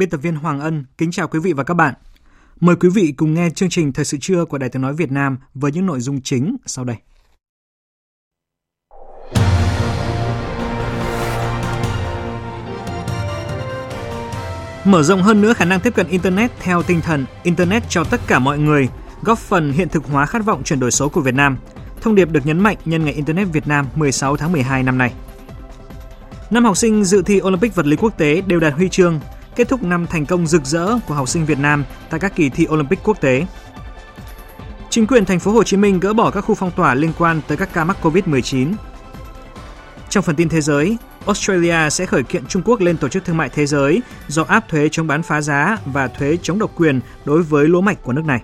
Biên tập viên Hoàng Ân kính chào quý vị và các bạn. Mời quý vị cùng nghe chương trình Thời sự trưa của Đài Tiếng Nói Việt Nam với những nội dung chính sau đây. Mở rộng hơn nữa khả năng tiếp cận Internet theo tinh thần Internet cho tất cả mọi người, góp phần hiện thực hóa khát vọng chuyển đổi số của Việt Nam. Thông điệp được nhấn mạnh nhân ngày Internet Việt Nam 16 tháng 12 năm nay. Năm học sinh dự thi Olympic vật lý quốc tế đều đạt huy chương, kết thúc năm thành công rực rỡ của học sinh Việt Nam tại các kỳ thi Olympic quốc tế. Chính quyền thành phố Hồ Chí Minh gỡ bỏ các khu phong tỏa liên quan tới các ca mắc Covid-19. Trong phần tin thế giới, Australia sẽ khởi kiện Trung Quốc lên Tổ chức Thương mại Thế giới do áp thuế chống bán phá giá và thuế chống độc quyền đối với lúa mạch của nước này.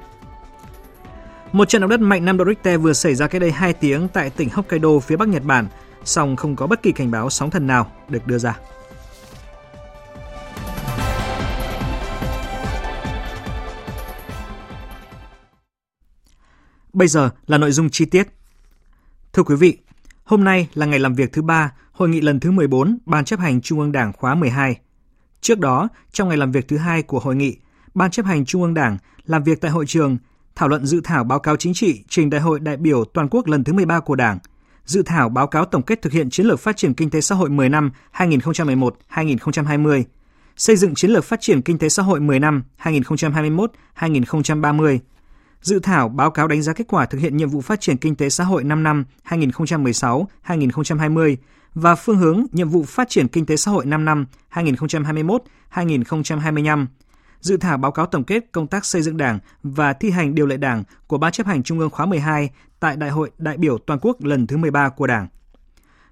Một trận động đất mạnh 5 độ Richter vừa xảy ra cách đây 2 tiếng tại tỉnh Hokkaido phía Bắc Nhật Bản, song không có bất kỳ cảnh báo sóng thần nào được đưa ra. Bây giờ là nội dung chi tiết. Thưa quý vị, hôm nay là ngày làm việc thứ ba, hội nghị lần thứ 14 Ban chấp hành Trung ương Đảng khóa 12. Trước đó, trong ngày làm việc thứ hai của hội nghị, Ban chấp hành Trung ương Đảng làm việc tại hội trường, thảo luận dự thảo báo cáo chính trị trình Đại hội đại biểu toàn quốc lần thứ 13 của Đảng, dự thảo báo cáo tổng kết thực hiện chiến lược phát triển kinh tế xã hội 10 năm 2011-2020, xây dựng chiến lược phát triển kinh tế xã hội 10 năm 2021-2030, dự thảo báo cáo đánh giá kết quả thực hiện nhiệm vụ phát triển kinh tế xã hội 5 năm 2016-2020 và phương hướng nhiệm vụ phát triển kinh tế xã hội 5 năm 2021-2025. Dự thảo báo cáo tổng kết công tác xây dựng Đảng và thi hành điều lệ Đảng của Ban chấp hành Trung ương khóa 12 tại Đại hội đại biểu toàn quốc lần thứ 13 của Đảng.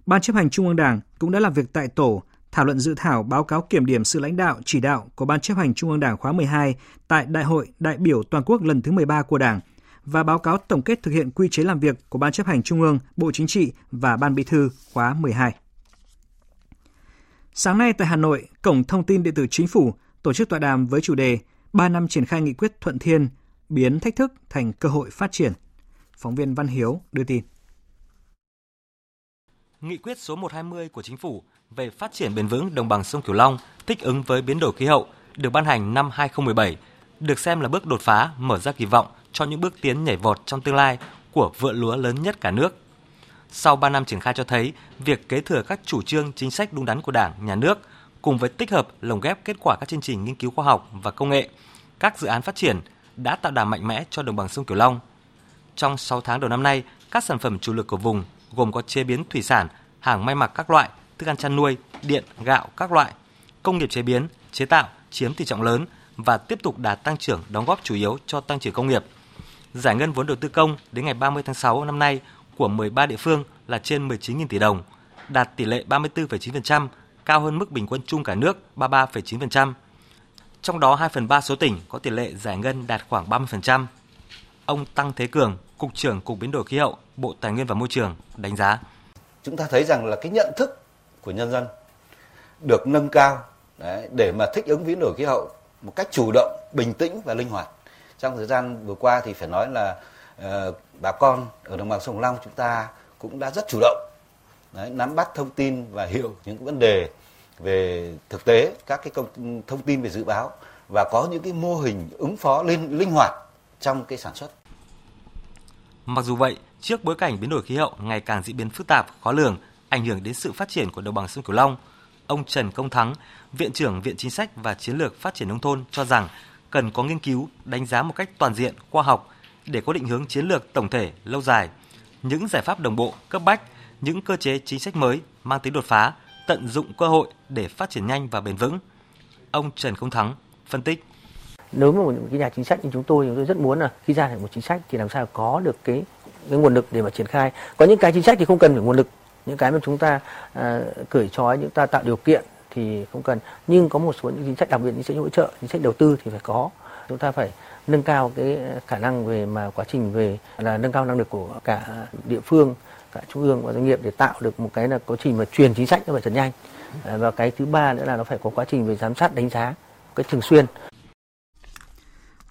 Ban chấp hành Trung ương Đảng cũng đã làm việc tại tổ thảo luận dự thảo báo cáo kiểm điểm sự lãnh đạo, chỉ đạo của Ban chấp hành Trung ương Đảng khóa 12 tại Đại hội đại biểu toàn quốc lần thứ 13 của Đảng và báo cáo tổng kết thực hiện quy chế làm việc của Ban chấp hành Trung ương, Bộ Chính trị và Ban Bí thư khóa 12. Sáng nay tại Hà Nội, Cổng Thông tin Điện tử Chính phủ tổ chức tọa đàm với chủ đề 3 năm triển khai nghị quyết Thuận Thiên, biến thách thức thành cơ hội phát triển. Phóng viên Văn Hiếu đưa tin. Nghị quyết số 120 của Chính phủ về phát triển bền vững đồng bằng sông Cửu Long thích ứng với biến đổi khí hậu được ban hành năm 2017, được xem là bước đột phá mở ra kỳ vọng cho những bước tiến nhảy vọt trong tương lai của vựa lúa lớn nhất cả nước. Sau 3 năm triển khai cho thấy, việc kế thừa các chủ trương chính sách đúng đắn của Đảng, Nhà nước cùng với tích hợp lồng ghép kết quả các chương trình nghiên cứu khoa học và công nghệ, các dự án phát triển đã tạo đà mạnh mẽ cho đồng bằng sông Cửu Long. Trong 6 tháng đầu năm nay, các sản phẩm chủ lực của vùng gồm có chế biến thủy sản, hàng may mặc các loại, thức ăn chăn nuôi, điện, gạo các loại, công nghiệp chế biến, chế tạo chiếm tỷ trọng lớn và tiếp tục đạt tăng trưởng đóng góp chủ yếu cho tăng trưởng công nghiệp. Giải ngân vốn đầu tư công đến ngày 30 tháng 6 năm nay của 13 địa phương là trên 19.000 tỷ đồng, đạt tỷ lệ 34,9%, cao hơn mức bình quân chung cả nước 33,9%. Trong đó 2 phần 3 số tỉnh có tỷ lệ giải ngân đạt khoảng 30%. Ông Tăng Thế Cường, Cục trưởng Cục Biến đổi Khí hậu, Bộ Tài nguyên và Môi trường đánh giá. Chúng ta thấy rằng là cái nhận thức của nhân dân được nâng cao đấy, để mà thích ứng biến đổi khí hậu một cách chủ động, bình tĩnh và linh hoạt. Trong thời gian vừa qua thì phải nói là uh, bà con ở đồng bằng sông Long chúng ta cũng đã rất chủ động đấy, nắm bắt thông tin và hiểu những vấn đề về thực tế, các cái công, thông tin về dự báo và có những cái mô hình ứng phó linh linh hoạt trong cái sản xuất. Mặc dù vậy, trước bối cảnh biến đổi khí hậu ngày càng diễn biến phức tạp, khó lường, ảnh hưởng đến sự phát triển của đồng bằng sông Cửu Long, ông Trần Công Thắng, Viện trưởng Viện Chính sách và Chiến lược Phát triển Nông thôn cho rằng cần có nghiên cứu, đánh giá một cách toàn diện, khoa học để có định hướng chiến lược tổng thể, lâu dài, những giải pháp đồng bộ, cấp bách, những cơ chế chính sách mới mang tính đột phá tận dụng cơ hội để phát triển nhanh và bền vững. Ông Trần Công Thắng phân tích. Nếu mà một cái nhà chính sách như chúng tôi, chúng tôi rất muốn là khi ra được một chính sách thì làm sao có được cái cái nguồn lực để mà triển khai. Có những cái chính sách thì không cần phải nguồn lực, những cái mà chúng ta à, cởi trói, chúng ta tạo điều kiện thì không cần. Nhưng có một số những chính sách đặc biệt chính sách hỗ trợ, chính sách đầu tư thì phải có. Chúng ta phải nâng cao cái khả năng về mà quá trình về là nâng cao năng lực của cả địa phương cả trung ương và doanh nghiệp để tạo được một cái là quá trình mà truyền chính sách nó phải thật nhanh à, và cái thứ ba nữa là nó phải có quá trình về giám sát đánh giá cái thường xuyên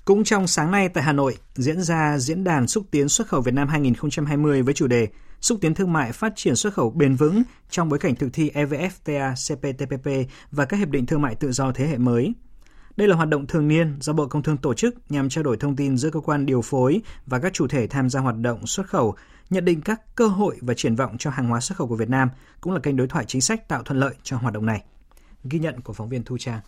cũng trong sáng nay tại Hà Nội diễn ra diễn đàn xúc tiến xuất khẩu Việt Nam 2020 với chủ đề xúc tiến thương mại phát triển xuất khẩu bền vững trong bối cảnh thực thi EVFTA, CPTPP và các hiệp định thương mại tự do thế hệ mới. Đây là hoạt động thường niên do Bộ Công Thương tổ chức nhằm trao đổi thông tin giữa cơ quan điều phối và các chủ thể tham gia hoạt động xuất khẩu, nhận định các cơ hội và triển vọng cho hàng hóa xuất khẩu của Việt Nam cũng là kênh đối thoại chính sách tạo thuận lợi cho hoạt động này. Ghi nhận của phóng viên Thu Trang.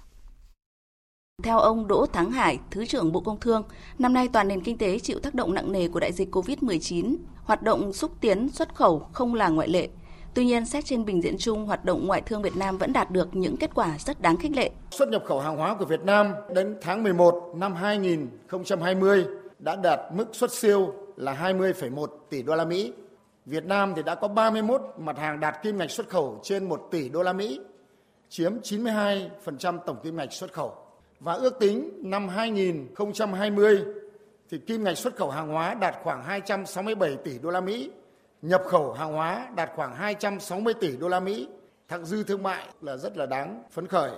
Theo ông Đỗ Thắng Hải, Thứ trưởng Bộ Công Thương, năm nay toàn nền kinh tế chịu tác động nặng nề của đại dịch COVID-19, hoạt động xúc tiến xuất khẩu không là ngoại lệ. Tuy nhiên, xét trên bình diện chung, hoạt động ngoại thương Việt Nam vẫn đạt được những kết quả rất đáng khích lệ. Xuất nhập khẩu hàng hóa của Việt Nam đến tháng 11 năm 2020 đã đạt mức xuất siêu là 20,1 tỷ đô la Mỹ. Việt Nam thì đã có 31 mặt hàng đạt kim ngạch xuất khẩu trên 1 tỷ đô la Mỹ, chiếm 92% tổng kim ngạch xuất khẩu. Và ước tính năm 2020 thì kim ngạch xuất khẩu hàng hóa đạt khoảng 267 tỷ đô la Mỹ, nhập khẩu hàng hóa đạt khoảng 260 tỷ đô la Mỹ. Thặng dư thương mại là rất là đáng phấn khởi.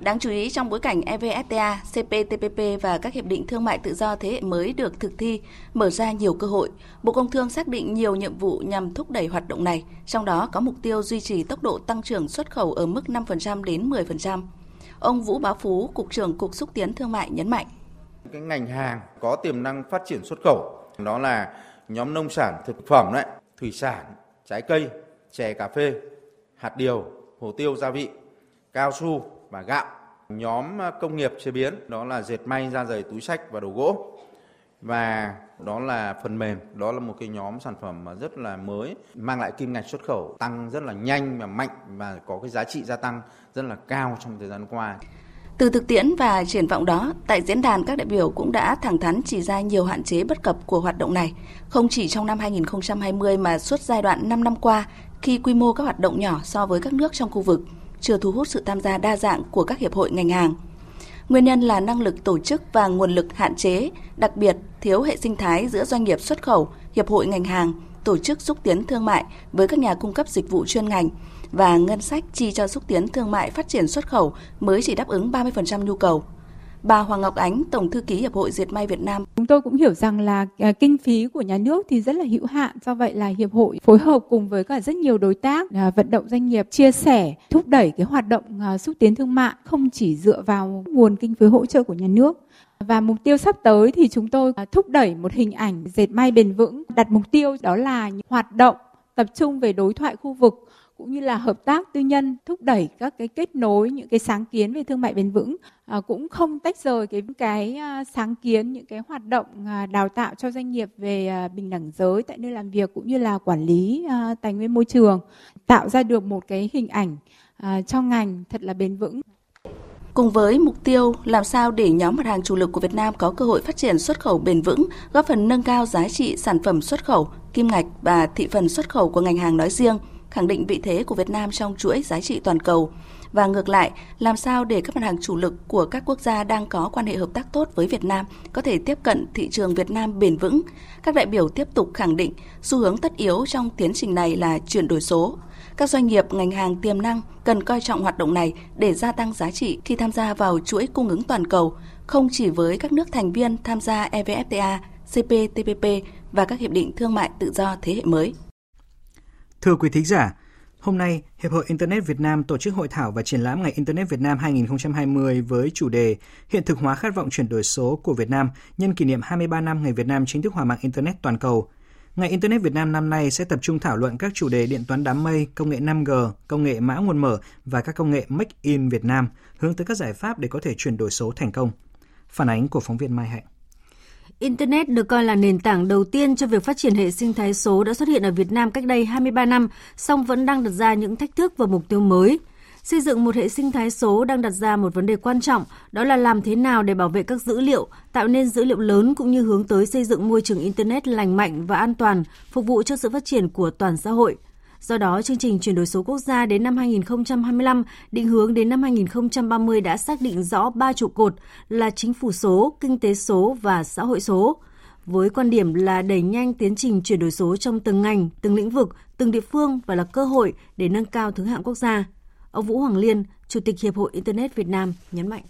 Đáng chú ý trong bối cảnh EVFTA, CPTPP và các hiệp định thương mại tự do thế hệ mới được thực thi, mở ra nhiều cơ hội, Bộ Công Thương xác định nhiều nhiệm vụ nhằm thúc đẩy hoạt động này, trong đó có mục tiêu duy trì tốc độ tăng trưởng xuất khẩu ở mức 5% đến 10%. Ông Vũ Bá Phú, Cục trưởng Cục Xúc tiến Thương mại nhấn mạnh. Cái ngành hàng có tiềm năng phát triển xuất khẩu, đó là nhóm nông sản thực phẩm đấy, thủy sản, trái cây, chè cà phê, hạt điều, hồ tiêu gia vị, cao su và gạo. Nhóm công nghiệp chế biến đó là dệt may, da giày, túi sách và đồ gỗ. Và đó là phần mềm, đó là một cái nhóm sản phẩm mà rất là mới, mang lại kim ngạch xuất khẩu tăng rất là nhanh và mạnh và có cái giá trị gia tăng rất là cao trong thời gian qua. Từ thực tiễn và triển vọng đó, tại diễn đàn các đại biểu cũng đã thẳng thắn chỉ ra nhiều hạn chế bất cập của hoạt động này, không chỉ trong năm 2020 mà suốt giai đoạn 5 năm qua khi quy mô các hoạt động nhỏ so với các nước trong khu vực, chưa thu hút sự tham gia đa dạng của các hiệp hội ngành hàng. Nguyên nhân là năng lực tổ chức và nguồn lực hạn chế, đặc biệt thiếu hệ sinh thái giữa doanh nghiệp xuất khẩu, hiệp hội ngành hàng, tổ chức xúc tiến thương mại với các nhà cung cấp dịch vụ chuyên ngành và ngân sách chi cho xúc tiến thương mại phát triển xuất khẩu mới chỉ đáp ứng 30% nhu cầu. Bà Hoàng Ngọc Ánh, Tổng thư ký Hiệp hội Diệt may Việt Nam. Chúng tôi cũng hiểu rằng là à, kinh phí của nhà nước thì rất là hữu hạn, do vậy là hiệp hội phối hợp cùng với cả rất nhiều đối tác à, vận động doanh nghiệp chia sẻ, thúc đẩy cái hoạt động à, xúc tiến thương mại không chỉ dựa vào nguồn kinh phí hỗ trợ của nhà nước. Và mục tiêu sắp tới thì chúng tôi thúc đẩy một hình ảnh dệt may bền vững, đặt mục tiêu đó là hoạt động tập trung về đối thoại khu vực cũng như là hợp tác tư nhân thúc đẩy các cái kết nối những cái sáng kiến về thương mại bền vững à, cũng không tách rời cái cái à, sáng kiến những cái hoạt động à, đào tạo cho doanh nghiệp về à, bình đẳng giới tại nơi làm việc cũng như là quản lý à, tài nguyên môi trường tạo ra được một cái hình ảnh à, cho ngành thật là bền vững. Cùng với mục tiêu làm sao để nhóm mặt hàng chủ lực của Việt Nam có cơ hội phát triển xuất khẩu bền vững, góp phần nâng cao giá trị sản phẩm xuất khẩu, kim ngạch và thị phần xuất khẩu của ngành hàng nói riêng, khẳng định vị thế của Việt Nam trong chuỗi giá trị toàn cầu. Và ngược lại, làm sao để các mặt hàng chủ lực của các quốc gia đang có quan hệ hợp tác tốt với Việt Nam có thể tiếp cận thị trường Việt Nam bền vững? Các đại biểu tiếp tục khẳng định xu hướng tất yếu trong tiến trình này là chuyển đổi số. Các doanh nghiệp ngành hàng tiềm năng cần coi trọng hoạt động này để gia tăng giá trị khi tham gia vào chuỗi cung ứng toàn cầu, không chỉ với các nước thành viên tham gia EVFTA, CPTPP và các hiệp định thương mại tự do thế hệ mới. Thưa quý thính giả, hôm nay Hiệp hội Internet Việt Nam tổ chức hội thảo và triển lãm Ngày Internet Việt Nam 2020 với chủ đề Hiện thực hóa khát vọng chuyển đổi số của Việt Nam nhân kỷ niệm 23 năm Ngày Việt Nam chính thức hòa mạng Internet toàn cầu. Ngày Internet Việt Nam năm nay sẽ tập trung thảo luận các chủ đề điện toán đám mây, công nghệ 5G, công nghệ mã nguồn mở và các công nghệ Make in Việt Nam, hướng tới các giải pháp để có thể chuyển đổi số thành công. Phản ánh của phóng viên Mai Hạnh. Internet được coi là nền tảng đầu tiên cho việc phát triển hệ sinh thái số đã xuất hiện ở Việt Nam cách đây 23 năm, song vẫn đang đặt ra những thách thức và mục tiêu mới. Xây dựng một hệ sinh thái số đang đặt ra một vấn đề quan trọng, đó là làm thế nào để bảo vệ các dữ liệu, tạo nên dữ liệu lớn cũng như hướng tới xây dựng môi trường Internet lành mạnh và an toàn, phục vụ cho sự phát triển của toàn xã hội. Do đó, chương trình chuyển đổi số quốc gia đến năm 2025, định hướng đến năm 2030 đã xác định rõ ba trụ cột là chính phủ số, kinh tế số và xã hội số. Với quan điểm là đẩy nhanh tiến trình chuyển đổi số trong từng ngành, từng lĩnh vực, từng địa phương và là cơ hội để nâng cao thứ hạng quốc gia. Ông Vũ Hoàng Liên, Chủ tịch Hiệp hội Internet Việt Nam nhấn mạnh.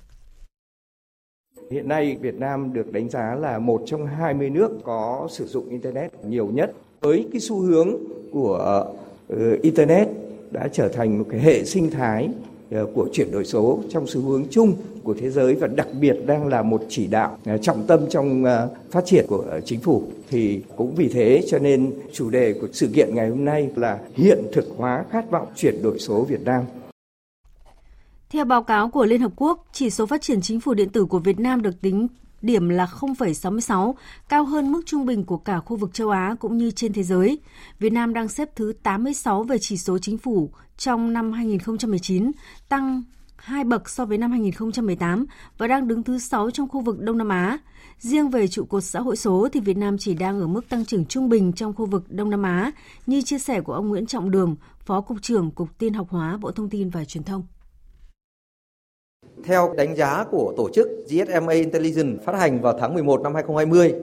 Hiện nay Việt Nam được đánh giá là một trong 20 nước có sử dụng Internet nhiều nhất. Với cái xu hướng của Ờ, Internet đã trở thành một cái hệ sinh thái ờ, của chuyển đổi số trong xu hướng chung của thế giới và đặc biệt đang là một chỉ đạo ờ, trọng tâm trong phát triển của chính phủ. Thì cũng vì thế cho nên chủ đề của sự kiện ngày hôm nay là hiện thực hóa khát vọng chuyển đổi số Việt Nam. Theo báo cáo của Liên Hợp Quốc, chỉ số phát triển chính phủ điện tử của Việt Nam được tính điểm là 0,66, cao hơn mức trung bình của cả khu vực châu Á cũng như trên thế giới. Việt Nam đang xếp thứ 86 về chỉ số chính phủ trong năm 2019, tăng hai bậc so với năm 2018 và đang đứng thứ 6 trong khu vực Đông Nam Á. Riêng về trụ cột xã hội số thì Việt Nam chỉ đang ở mức tăng trưởng trung bình trong khu vực Đông Nam Á, như chia sẻ của ông Nguyễn Trọng Đường, Phó Cục trưởng Cục Tiên học hóa Bộ Thông tin và Truyền thông. Theo đánh giá của tổ chức GSMA Intelligence phát hành vào tháng 11 năm 2020,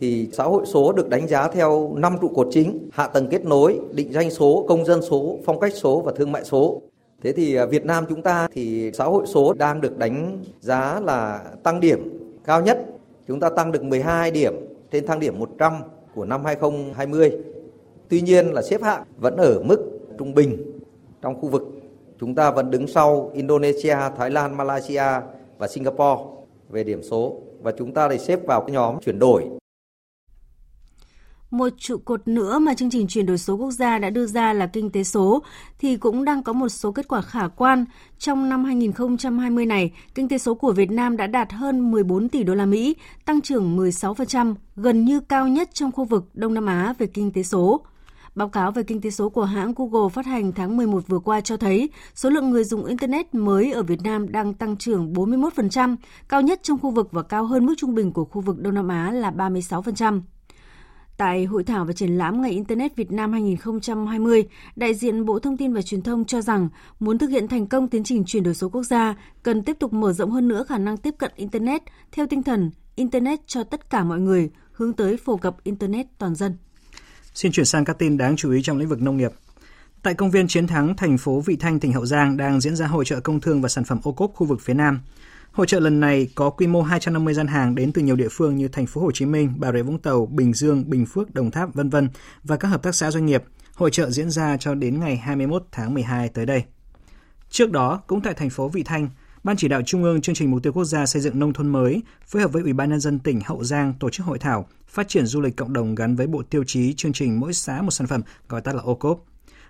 thì xã hội số được đánh giá theo 5 trụ cột chính: hạ tầng kết nối, định danh số, công dân số, phong cách số và thương mại số. Thế thì à, Việt Nam chúng ta thì xã hội số đang được đánh giá là tăng điểm cao nhất. Chúng ta tăng được 12 điểm trên thang điểm 100 của năm 2020. Tuy nhiên là xếp hạng vẫn ở mức trung bình trong khu vực Chúng ta vẫn đứng sau Indonesia, Thái Lan, Malaysia và Singapore về điểm số và chúng ta lại xếp vào cái nhóm chuyển đổi. Một trụ cột nữa mà chương trình chuyển đổi số quốc gia đã đưa ra là kinh tế số thì cũng đang có một số kết quả khả quan. Trong năm 2020 này, kinh tế số của Việt Nam đã đạt hơn 14 tỷ đô la Mỹ, tăng trưởng 16%, gần như cao nhất trong khu vực Đông Nam Á về kinh tế số. Báo cáo về kinh tế số của hãng Google phát hành tháng 11 vừa qua cho thấy số lượng người dùng Internet mới ở Việt Nam đang tăng trưởng 41%, cao nhất trong khu vực và cao hơn mức trung bình của khu vực Đông Nam Á là 36%. Tại hội thảo và triển lãm Ngày Internet Việt Nam 2020, đại diện Bộ Thông tin và Truyền thông cho rằng muốn thực hiện thành công tiến trình chuyển đổi số quốc gia, cần tiếp tục mở rộng hơn nữa khả năng tiếp cận Internet theo tinh thần Internet cho tất cả mọi người, hướng tới phổ cập Internet toàn dân. Xin chuyển sang các tin đáng chú ý trong lĩnh vực nông nghiệp. Tại công viên Chiến thắng, thành phố Vị Thanh, tỉnh Hậu Giang đang diễn ra hội trợ công thương và sản phẩm ô cốp khu vực phía Nam. Hội trợ lần này có quy mô 250 gian hàng đến từ nhiều địa phương như thành phố Hồ Chí Minh, Bà Rịa Vũng Tàu, Bình Dương, Bình Phước, Đồng Tháp, vân vân và các hợp tác xã doanh nghiệp. Hội trợ diễn ra cho đến ngày 21 tháng 12 tới đây. Trước đó, cũng tại thành phố Vị Thanh, Ban chỉ đạo Trung ương chương trình mục tiêu quốc gia xây dựng nông thôn mới phối hợp với Ủy ban nhân dân tỉnh Hậu Giang tổ chức hội thảo phát triển du lịch cộng đồng gắn với bộ tiêu chí chương trình mỗi xã một sản phẩm gọi tắt là OCOP.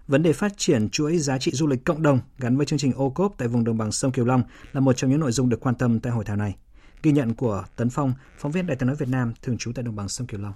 Vấn đề phát triển chuỗi giá trị du lịch cộng đồng gắn với chương trình OCOP tại vùng đồng bằng sông Kiều Long là một trong những nội dung được quan tâm tại hội thảo này. Ghi nhận của Tấn Phong, phóng viên Đài tiếng nói Việt Nam thường trú tại đồng bằng sông Kiều Long.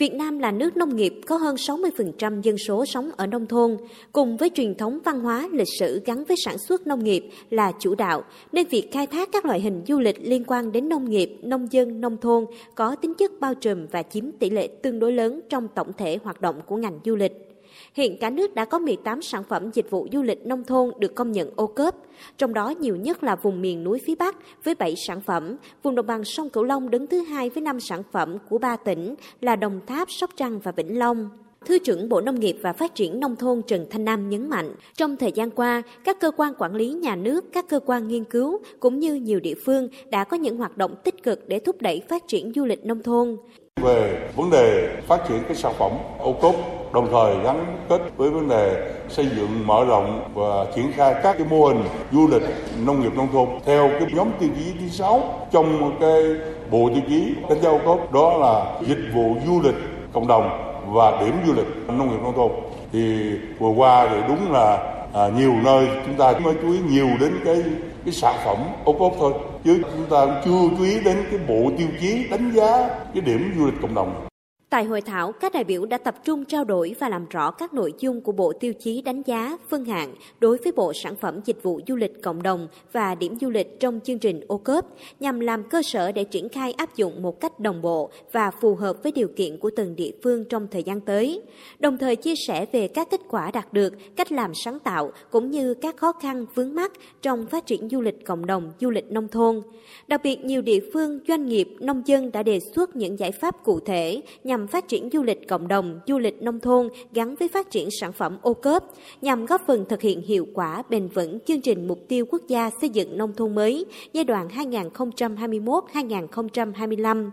Việt Nam là nước nông nghiệp có hơn 60% dân số sống ở nông thôn, cùng với truyền thống văn hóa lịch sử gắn với sản xuất nông nghiệp là chủ đạo, nên việc khai thác các loại hình du lịch liên quan đến nông nghiệp, nông dân, nông thôn có tính chất bao trùm và chiếm tỷ lệ tương đối lớn trong tổng thể hoạt động của ngành du lịch. Hiện cả nước đã có 18 sản phẩm dịch vụ du lịch nông thôn được công nhận ô cốp, trong đó nhiều nhất là vùng miền núi phía Bắc với 7 sản phẩm, vùng đồng bằng sông Cửu Long đứng thứ hai với 5 sản phẩm của ba tỉnh là Đồng Tháp, Sóc Trăng và Vĩnh Long. Thứ trưởng Bộ Nông nghiệp và Phát triển Nông thôn Trần Thanh Nam nhấn mạnh, trong thời gian qua, các cơ quan quản lý nhà nước, các cơ quan nghiên cứu cũng như nhiều địa phương đã có những hoạt động tích cực để thúc đẩy phát triển du lịch nông thôn. Về vấn đề phát triển cái sản phẩm ô cốp đồng thời gắn kết với vấn đề xây dựng mở rộng và triển khai các cái mô hình du lịch nông nghiệp nông thôn theo cái nhóm tiêu chí thứ sáu trong cái bộ tiêu chí đánh giá ô cốp đó là dịch vụ du lịch cộng đồng và điểm du lịch nông nghiệp nông thôn. Thì vừa qua thì đúng là à, nhiều nơi chúng ta mới chú ý nhiều đến cái cái sản phẩm ô cốp thôi chứ chúng ta cũng chưa chú ý đến cái bộ tiêu chí đánh giá cái điểm du lịch cộng đồng. Tại hội thảo, các đại biểu đã tập trung trao đổi và làm rõ các nội dung của Bộ Tiêu chí đánh giá, phân hạng đối với Bộ Sản phẩm Dịch vụ Du lịch Cộng đồng và điểm du lịch trong chương trình ô cốp nhằm làm cơ sở để triển khai áp dụng một cách đồng bộ và phù hợp với điều kiện của từng địa phương trong thời gian tới. Đồng thời chia sẻ về các kết quả đạt được, cách làm sáng tạo cũng như các khó khăn vướng mắt trong phát triển du lịch cộng đồng, du lịch nông thôn. Đặc biệt, nhiều địa phương, doanh nghiệp, nông dân đã đề xuất những giải pháp cụ thể nhằm phát triển du lịch cộng đồng, du lịch nông thôn gắn với phát triển sản phẩm ô cốp, nhằm góp phần thực hiện hiệu quả bền vững chương trình mục tiêu quốc gia xây dựng nông thôn mới giai đoạn 2021-2025.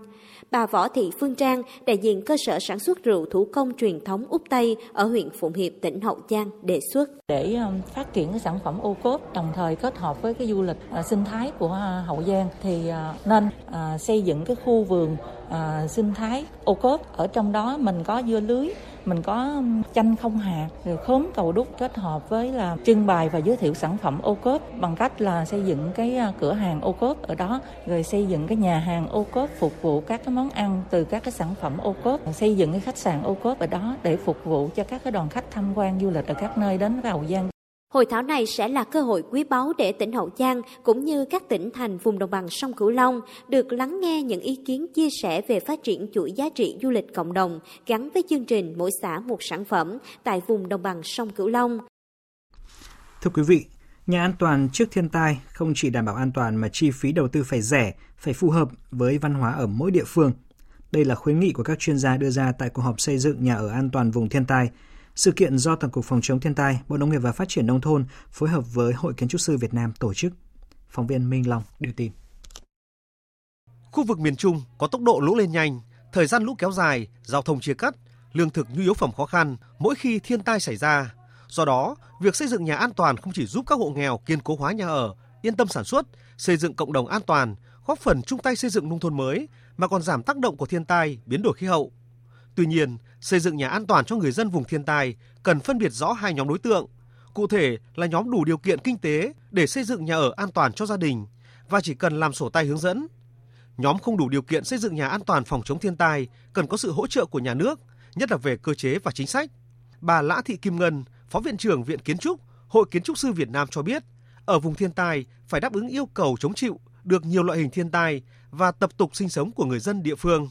Bà Võ Thị Phương Trang, đại diện cơ sở sản xuất rượu thủ công truyền thống Úc Tây ở huyện Phụng Hiệp, tỉnh Hậu Giang đề xuất. Để um, phát triển cái sản phẩm ô cốp đồng thời kết hợp với cái du lịch à, sinh thái của à, Hậu Giang thì à, nên xây dựng cái khu vườn sinh thái ô cốp. Ở trong đó mình có dưa lưới, mình có chanh không hạt rồi khóm cầu đúc kết hợp với là trưng bày và giới thiệu sản phẩm ô cốp bằng cách là xây dựng cái à, cửa hàng ô cốp ở đó, rồi xây dựng cái nhà hàng ô cốp phục vụ các cái món ăn từ các cái sản phẩm ô cốp, xây dựng cái khách sạn ô cốp ở đó để phục vụ cho các cái đoàn khách tham quan du lịch ở các nơi đến vào Giang. Hội thảo này sẽ là cơ hội quý báu để tỉnh Hậu Giang cũng như các tỉnh thành vùng đồng bằng sông Cửu Long được lắng nghe những ý kiến chia sẻ về phát triển chuỗi giá trị du lịch cộng đồng gắn với chương trình mỗi xã một sản phẩm tại vùng đồng bằng sông Cửu Long. Thưa quý vị, nhà an toàn trước thiên tai không chỉ đảm bảo an toàn mà chi phí đầu tư phải rẻ, phải phù hợp với văn hóa ở mỗi địa phương. Đây là khuyến nghị của các chuyên gia đưa ra tại cuộc họp xây dựng nhà ở an toàn vùng thiên tai sự kiện do Tổng cục Phòng chống thiên tai, Bộ Nông nghiệp và Phát triển Nông thôn phối hợp với Hội Kiến trúc sư Việt Nam tổ chức. Phóng viên Minh Long đưa tin. Khu vực miền Trung có tốc độ lũ lên nhanh, thời gian lũ kéo dài, giao thông chia cắt, lương thực nhu yếu phẩm khó khăn mỗi khi thiên tai xảy ra. Do đó, việc xây dựng nhà an toàn không chỉ giúp các hộ nghèo kiên cố hóa nhà ở, yên tâm sản xuất, xây dựng cộng đồng an toàn, góp phần chung tay xây dựng nông thôn mới mà còn giảm tác động của thiên tai, biến đổi khí hậu. Tuy nhiên, xây dựng nhà an toàn cho người dân vùng thiên tai cần phân biệt rõ hai nhóm đối tượng. Cụ thể là nhóm đủ điều kiện kinh tế để xây dựng nhà ở an toàn cho gia đình và chỉ cần làm sổ tay hướng dẫn. Nhóm không đủ điều kiện xây dựng nhà an toàn phòng chống thiên tai cần có sự hỗ trợ của nhà nước, nhất là về cơ chế và chính sách. Bà Lã Thị Kim Ngân, Phó Viện trưởng Viện Kiến trúc, Hội Kiến trúc sư Việt Nam cho biết, ở vùng thiên tai phải đáp ứng yêu cầu chống chịu được nhiều loại hình thiên tai và tập tục sinh sống của người dân địa phương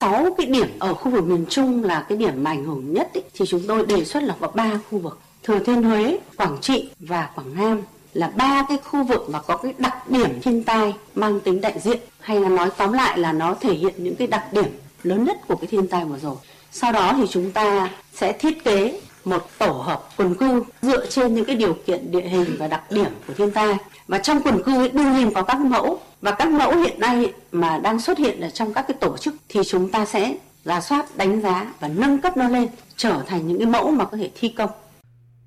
sáu cái điểm ở khu vực miền Trung là cái điểm mà ảnh hưởng nhất ý, thì chúng tôi đề xuất là có ba khu vực. Thừa Thiên Huế, Quảng Trị và Quảng Nam là ba cái khu vực mà có cái đặc điểm thiên tai mang tính đại diện hay là nói tóm lại là nó thể hiện những cái đặc điểm lớn nhất của cái thiên tai vừa rồi. Sau đó thì chúng ta sẽ thiết kế một tổ hợp quần cư dựa trên những cái điều kiện địa hình và đặc điểm của thiên tai. Và trong quần cư đương nhiên có các mẫu và các mẫu hiện nay mà đang xuất hiện ở trong các cái tổ chức thì chúng ta sẽ ra soát, đánh giá và nâng cấp nó lên trở thành những cái mẫu mà có thể thi công.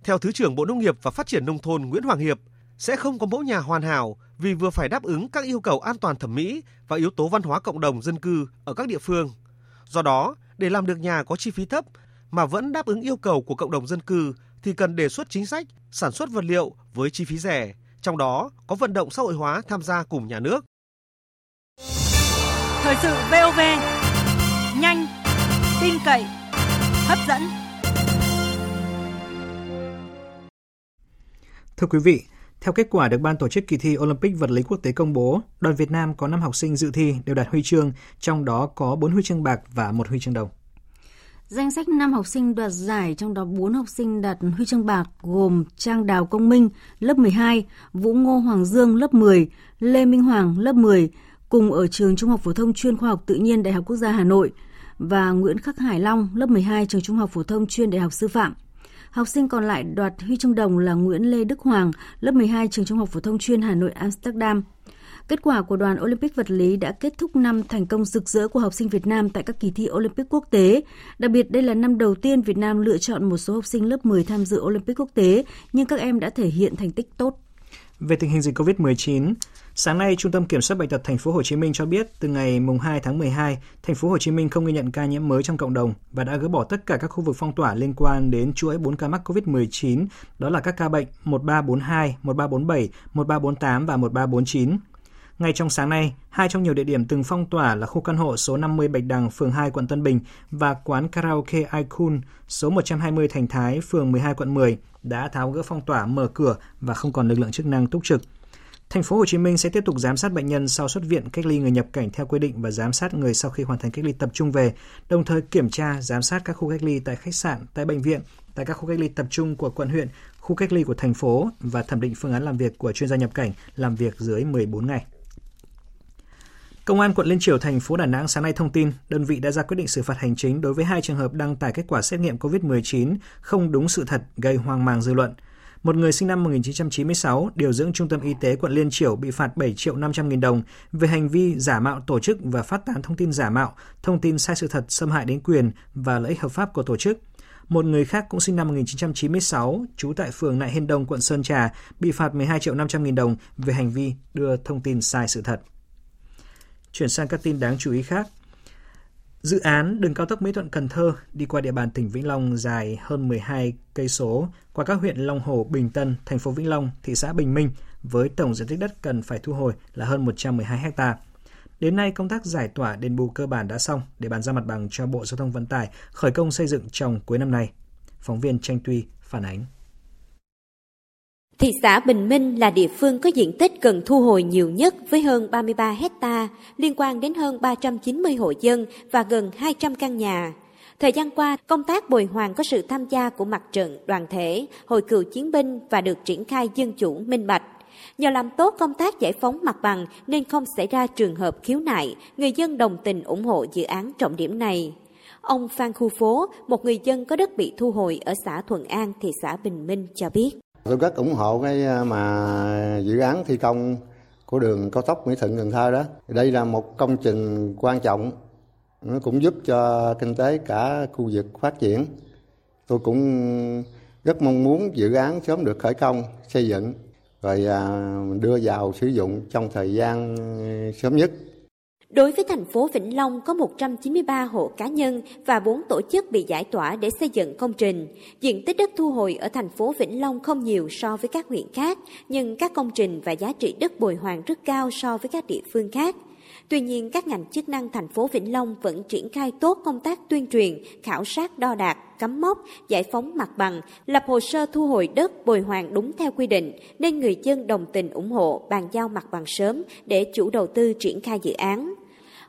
Theo Thứ trưởng Bộ Nông nghiệp và Phát triển Nông thôn Nguyễn Hoàng Hiệp, sẽ không có mẫu nhà hoàn hảo vì vừa phải đáp ứng các yêu cầu an toàn thẩm mỹ và yếu tố văn hóa cộng đồng dân cư ở các địa phương. Do đó, để làm được nhà có chi phí thấp mà vẫn đáp ứng yêu cầu của cộng đồng dân cư thì cần đề xuất chính sách sản xuất vật liệu với chi phí rẻ, trong đó có vận động xã hội hóa tham gia cùng nhà nước. Thời sự VOV, nhanh, tin cậy, hấp dẫn. Thưa quý vị, theo kết quả được Ban tổ chức kỳ thi Olympic vật lý quốc tế công bố, đoàn Việt Nam có 5 học sinh dự thi đều đạt huy chương, trong đó có 4 huy chương bạc và 1 huy chương đồng. Danh sách 5 học sinh đoạt giải, trong đó 4 học sinh đạt huy chương bạc gồm Trang Đào Công Minh, lớp 12, Vũ Ngô Hoàng Dương, lớp 10, Lê Minh Hoàng, lớp 10, cùng ở trường Trung học phổ thông chuyên khoa học tự nhiên Đại học Quốc gia Hà Nội và Nguyễn Khắc Hải Long, lớp 12, trường Trung học phổ thông chuyên Đại học Sư phạm. Học sinh còn lại đoạt huy chương đồng là Nguyễn Lê Đức Hoàng, lớp 12, trường Trung học phổ thông chuyên Hà Nội Amsterdam. Kết quả của đoàn Olympic vật lý đã kết thúc năm thành công rực rỡ của học sinh Việt Nam tại các kỳ thi Olympic quốc tế. Đặc biệt đây là năm đầu tiên Việt Nam lựa chọn một số học sinh lớp 10 tham dự Olympic quốc tế, nhưng các em đã thể hiện thành tích tốt. Về tình hình dịch COVID-19, sáng nay Trung tâm Kiểm soát bệnh tật thành phố Hồ Chí Minh cho biết từ ngày mùng 2 tháng 12, thành phố Hồ Chí Minh không ghi nhận ca nhiễm mới trong cộng đồng và đã gỡ bỏ tất cả các khu vực phong tỏa liên quan đến chuỗi 4 ca mắc COVID-19, đó là các ca bệnh 1342, 1347, 1348 và 1349. Ngay trong sáng nay, hai trong nhiều địa điểm từng phong tỏa là khu căn hộ số 50 Bạch Đằng, phường 2, quận Tân Bình và quán karaoke Icon số 120 Thành Thái, phường 12, quận 10 đã tháo gỡ phong tỏa, mở cửa và không còn lực lượng chức năng túc trực. Thành phố Hồ Chí Minh sẽ tiếp tục giám sát bệnh nhân sau xuất viện, cách ly người nhập cảnh theo quy định và giám sát người sau khi hoàn thành cách ly tập trung về, đồng thời kiểm tra, giám sát các khu cách ly tại khách sạn, tại bệnh viện, tại các khu cách ly tập trung của quận huyện, khu cách ly của thành phố và thẩm định phương án làm việc của chuyên gia nhập cảnh làm việc dưới 14 ngày. Công an quận Liên Triều thành phố Đà Nẵng sáng nay thông tin, đơn vị đã ra quyết định xử phạt hành chính đối với hai trường hợp đăng tải kết quả xét nghiệm COVID-19 không đúng sự thật gây hoang mang dư luận. Một người sinh năm 1996, điều dưỡng Trung tâm Y tế quận Liên Triểu bị phạt 7 triệu 500 nghìn đồng về hành vi giả mạo tổ chức và phát tán thông tin giả mạo, thông tin sai sự thật xâm hại đến quyền và lợi ích hợp pháp của tổ chức. Một người khác cũng sinh năm 1996, trú tại phường Nại Hiên Đông, quận Sơn Trà, bị phạt 12 triệu 500 nghìn đồng về hành vi đưa thông tin sai sự thật. Chuyển sang các tin đáng chú ý khác. Dự án đường cao tốc Mỹ Thuận Cần Thơ đi qua địa bàn tỉnh Vĩnh Long dài hơn 12 cây số qua các huyện Long Hồ, Bình Tân, thành phố Vĩnh Long, thị xã Bình Minh với tổng diện tích đất cần phải thu hồi là hơn 112 ha. Đến nay, công tác giải tỏa đền bù cơ bản đã xong để bàn ra mặt bằng cho Bộ Giao thông Vận tải khởi công xây dựng trong cuối năm nay. Phóng viên Tranh Tuy phản ánh. Thị xã Bình Minh là địa phương có diện tích cần thu hồi nhiều nhất với hơn 33 hecta liên quan đến hơn 390 hộ dân và gần 200 căn nhà. Thời gian qua, công tác bồi hoàn có sự tham gia của mặt trận, đoàn thể, hội cựu chiến binh và được triển khai dân chủ, minh bạch. Nhờ làm tốt công tác giải phóng mặt bằng nên không xảy ra trường hợp khiếu nại, người dân đồng tình ủng hộ dự án trọng điểm này. Ông Phan Khu Phố, một người dân có đất bị thu hồi ở xã Thuận An, thị xã Bình Minh cho biết. Tôi rất ủng hộ cái ờ, mà dự án thi công của đường cao tốc Mỹ Thuận Cần Thơ đó. Đây là một công trình quan trọng, nó cũng giúp cho kinh tế cả khu vực phát triển. Tôi cũng rất mong muốn dự án sớm được khởi công, xây dựng rồi ờ, đưa vào sử dụng trong thời gian ờ, sớm nhất. Đối với thành phố Vĩnh Long có 193 hộ cá nhân và 4 tổ chức bị giải tỏa để xây dựng công trình. Diện tích đất thu hồi ở thành phố Vĩnh Long không nhiều so với các huyện khác, nhưng các công trình và giá trị đất bồi hoàn rất cao so với các địa phương khác. Tuy nhiên, các ngành chức năng thành phố Vĩnh Long vẫn triển khai tốt công tác tuyên truyền, khảo sát đo đạc, cắm mốc, giải phóng mặt bằng, lập hồ sơ thu hồi đất bồi hoàn đúng theo quy định, nên người dân đồng tình ủng hộ bàn giao mặt bằng sớm để chủ đầu tư triển khai dự án.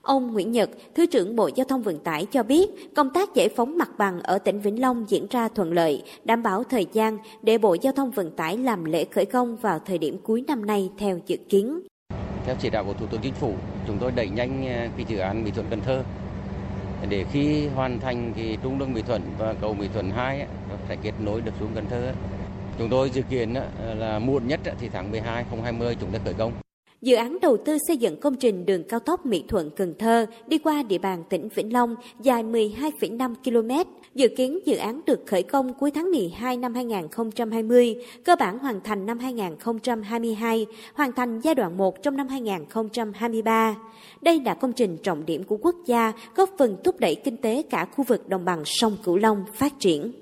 Ông Nguyễn Nhật, Thứ trưởng Bộ Giao thông Vận tải cho biết, công tác giải phóng mặt bằng ở tỉnh Vĩnh Long diễn ra thuận lợi, đảm bảo thời gian để Bộ Giao thông Vận tải làm lễ khởi công vào thời điểm cuối năm nay theo dự kiến. Theo chỉ đạo của Thủ tướng Chính phủ, chúng tôi đẩy nhanh ờ, cái dự án Mỹ Thuận Cần Thơ để khi hoàn thành thì trung lương Mỹ Thuận và cầu Mỹ Thuận 2 sẽ kết nối được xuống Cần Thơ. Chúng tôi dự kiến là muộn nhất thì tháng 12 2020 chúng ta khởi công. Dự án đầu tư xây dựng công trình đường cao tốc Mỹ Thuận Cần Thơ đi qua địa bàn tỉnh Vĩnh Long dài 12,5 km. Dự kiến dự án được khởi công cuối tháng 12 năm 2020, cơ bản hoàn thành năm 2022, hoàn thành giai đoạn 1 trong năm 2023. Đây là công trình trọng điểm của quốc gia, góp phần thúc đẩy kinh tế cả khu vực đồng bằng sông Cửu Long phát triển.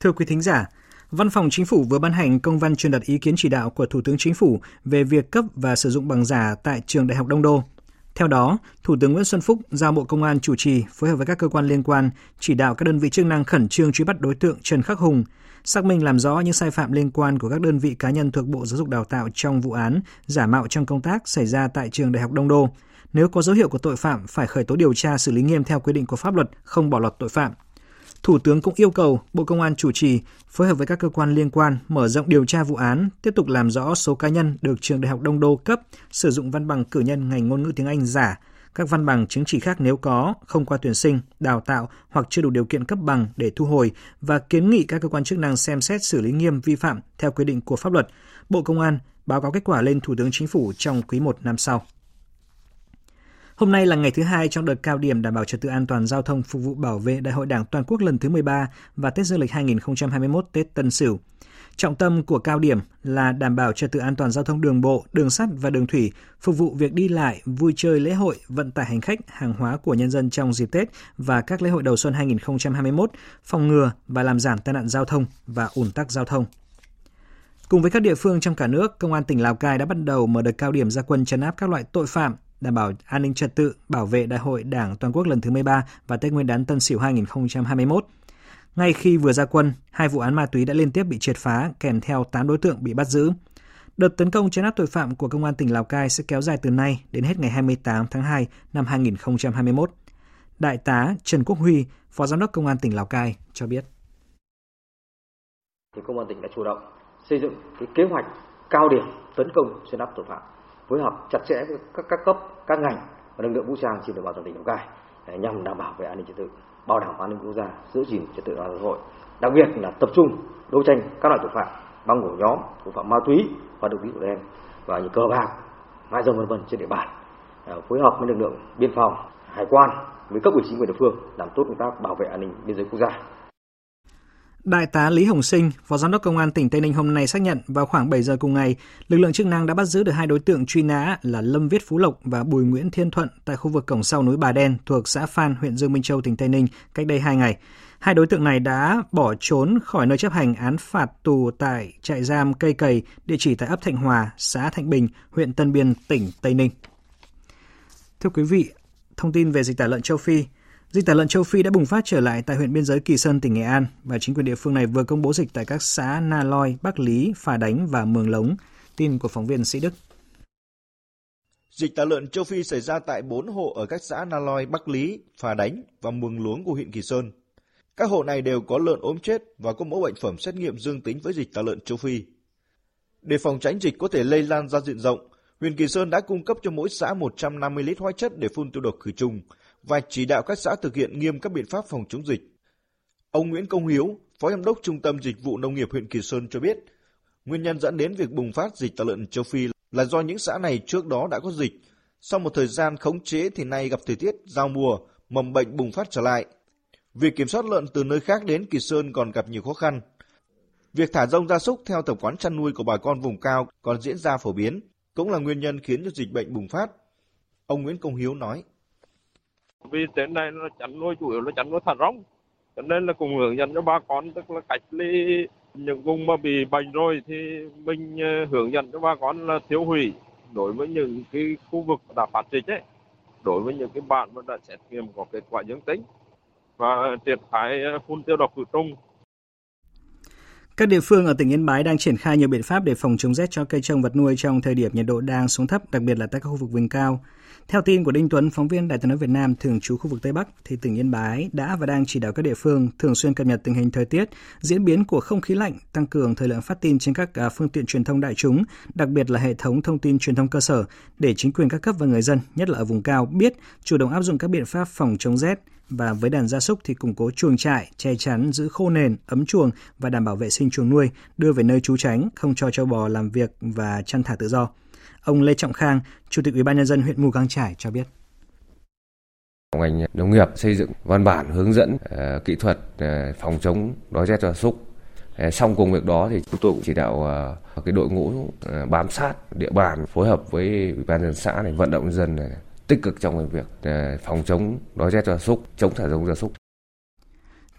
Thưa quý thính giả, Văn phòng Chính phủ vừa ban hành công văn truyền đạt ý kiến chỉ đạo của Thủ tướng Chính phủ về việc cấp và sử dụng bằng giả tại trường Đại học Đông Đô. Theo đó, Thủ tướng Nguyễn Xuân Phúc giao Bộ Công an chủ trì phối hợp với các cơ quan liên quan chỉ đạo các đơn vị chức năng khẩn trương truy bắt đối tượng Trần Khắc Hùng, xác minh làm rõ những sai phạm liên quan của các đơn vị cá nhân thuộc Bộ Giáo dục Đào tạo trong vụ án giả mạo trong công tác xảy ra tại trường Đại học Đông Đô. Nếu có dấu hiệu của tội phạm phải khởi tố điều tra xử lý nghiêm theo quy định của pháp luật, không bỏ lọt tội phạm. Thủ tướng cũng yêu cầu Bộ Công an chủ trì phối hợp với các cơ quan liên quan mở rộng điều tra vụ án, tiếp tục làm rõ số cá nhân được trường Đại học Đông Đô cấp sử dụng văn bằng cử nhân ngành ngôn ngữ tiếng Anh giả, các văn bằng chứng chỉ khác nếu có, không qua tuyển sinh, đào tạo hoặc chưa đủ điều kiện cấp bằng để thu hồi và kiến nghị các cơ quan chức năng xem xét xử lý nghiêm vi phạm theo quy định của pháp luật. Bộ Công an báo cáo kết quả lên Thủ tướng Chính phủ trong quý 1 năm sau. Hôm nay là ngày thứ hai trong đợt cao điểm đảm bảo trật tự an toàn giao thông phục vụ bảo vệ Đại hội Đảng toàn quốc lần thứ 13 và Tết Dương lịch 2021 Tết Tân Sửu. Trọng tâm của cao điểm là đảm bảo trật tự an toàn giao thông đường bộ, đường sắt và đường thủy, phục vụ việc đi lại, vui chơi lễ hội, vận tải hành khách, hàng hóa của nhân dân trong dịp Tết và các lễ hội đầu xuân 2021, phòng ngừa và làm giảm tai nạn giao thông và ủn tắc giao thông. Cùng với các địa phương trong cả nước, Công an tỉnh Lào Cai đã bắt đầu mở đợt cao điểm gia quân chấn áp các loại tội phạm, đảm bảo an ninh trật tự, bảo vệ Đại hội Đảng toàn quốc lần thứ 13 và Tết Nguyên đán Tân Sửu 2021. Ngay khi vừa ra quân, hai vụ án ma túy đã liên tiếp bị triệt phá, kèm theo 8 đối tượng bị bắt giữ. Đợt tấn công chấn áp tội phạm của Công an tỉnh Lào Cai sẽ kéo dài từ nay đến hết ngày 28 tháng 2 năm 2021. Đại tá Trần Quốc Huy, Phó Giám đốc Công an tỉnh Lào Cai cho biết. Thì Công an tỉnh đã chủ động xây dựng cái kế hoạch cao điểm tấn công chấn áp tội phạm, phối hợp chặt chẽ với các các cấp, các ngành và lực lượng vũ trang trên địa bàn toàn tỉnh Lào Cai để nhằm đảm bảo về an ninh trật tự, bảo đảm an ninh quốc gia, giữ gìn trật tự an toàn xã hội. Đặc biệt là tập trung đấu tranh các loại tội phạm, băng ổ nhóm, tội phạm ma túy, và được tín của đen và những cờ bạc, mại dâm vân vân trên địa bàn, à, phối hợp với lực lượng biên phòng, hải quan với cấp ủy chính quyền địa phương làm tốt công tác bảo vệ an ninh biên giới quốc gia. Đại tá Lý Hồng Sinh, Phó Giám đốc Công an tỉnh Tây Ninh hôm nay xác nhận vào khoảng 7 giờ cùng ngày, lực lượng chức năng đã bắt giữ được hai đối tượng truy nã là Lâm Viết Phú Lộc và Bùi Nguyễn Thiên Thuận tại khu vực cổng sau núi Bà Đen thuộc xã Phan, huyện Dương Minh Châu, tỉnh Tây Ninh cách đây hai ngày. Hai đối tượng này đã bỏ trốn khỏi nơi chấp hành án phạt tù tại trại giam Cây Cầy, địa chỉ tại ấp Thạnh Hòa, xã Thạnh Bình, huyện Tân Biên, tỉnh Tây Ninh. Thưa quý vị, thông tin về dịch tả lợn châu Phi. Dịch tả lợn châu Phi đã bùng phát trở lại tại huyện biên giới Kỳ Sơn, tỉnh Nghệ An và chính quyền địa phương này vừa công bố dịch tại các xã Na Loi, Bắc Lý, Phà Đánh và Mường Lống. Tin của phóng viên Sĩ Đức. Dịch tả lợn châu Phi xảy ra tại 4 hộ ở các xã Na Loi, Bắc Lý, Phà Đánh và Mường Luống của huyện Kỳ Sơn. Các hộ này đều có lợn ốm chết và có mẫu bệnh phẩm xét nghiệm dương tính với dịch tả lợn châu Phi. Để phòng tránh dịch có thể lây lan ra diện rộng, huyện Kỳ Sơn đã cung cấp cho mỗi xã 150 lít hóa chất để phun tiêu độc khử trùng và chỉ đạo các xã thực hiện nghiêm các biện pháp phòng chống dịch. Ông Nguyễn Công Hiếu, Phó Giám đốc Trung tâm Dịch vụ Nông nghiệp huyện Kỳ Sơn cho biết, nguyên nhân dẫn đến việc bùng phát dịch tả lợn châu Phi là do những xã này trước đó đã có dịch. Sau một thời gian khống chế thì nay gặp thời tiết giao mùa, mầm bệnh bùng phát trở lại. Việc kiểm soát lợn từ nơi khác đến Kỳ Sơn còn gặp nhiều khó khăn. Việc thả rông gia súc theo tập quán chăn nuôi của bà con vùng cao còn diễn ra phổ biến, cũng là nguyên nhân khiến cho dịch bệnh bùng phát. Ông Nguyễn Công Hiếu nói. Vì trên này nó chăn nuôi, chủ yếu là chăn nuôi thả rong cho nên là cùng hướng dẫn cho bà con, tức là cách ly những vùng mà bị bệnh rồi thì mình ờ, hướng dẫn cho bà con là tiêu hủy đối với những cái khu vực đã phát dịch ấy đối với những cái bạn mà đã xét nghiệm có kết quả dương tính và triển khai ờ, phun tiêu độc khử trùng. Các địa phương ở tỉnh Yên Bái đang triển khai nhiều biện pháp để phòng chống rét cho cây trồng vật nuôi trong thời điểm nhiệt độ đang xuống thấp, đặc biệt là tại các khu vực vùng cao. Theo tin của Đinh Tuấn, phóng viên Đài tiếng nói Việt Nam thường trú khu vực Tây Bắc, thì tỉnh Yên Bái đã và đang chỉ đạo các địa phương thường xuyên cập nhật tình hình thời tiết, diễn biến của không khí lạnh, tăng cường thời lượng phát tin trên các à, phương tiện truyền thông đại chúng, đặc biệt là hệ thống thông tin truyền thông cơ sở, để chính quyền các cấp và người dân, nhất là ở vùng cao, biết chủ động áp dụng các biện pháp phòng chống rét, và với đàn gia súc thì củng cố chuồng trại, che chắn, giữ khô nền, ấm chuồng và đảm bảo vệ sinh chuồng nuôi, đưa về nơi trú tránh, không cho châu bò làm việc và chăn thả tự do. Ông Lê Trọng Khang, Chủ tịch Ủy ban nhân dân huyện Mù Căng Trải cho biết. Ngành nông nghiệp xây dựng văn bản hướng dẫn uh, kỹ thuật uh, phòng chống đói rét gia súc. Ờ, uh, xong cùng việc đó thì chúng tôi cũng chỉ đạo cái đội ngũ bám sát địa bàn phối hợp với ủy ban nhân xã này vận động dân này tích cực trong việc uh, phòng chống đói rét gia súc, chống thả rông gia súc.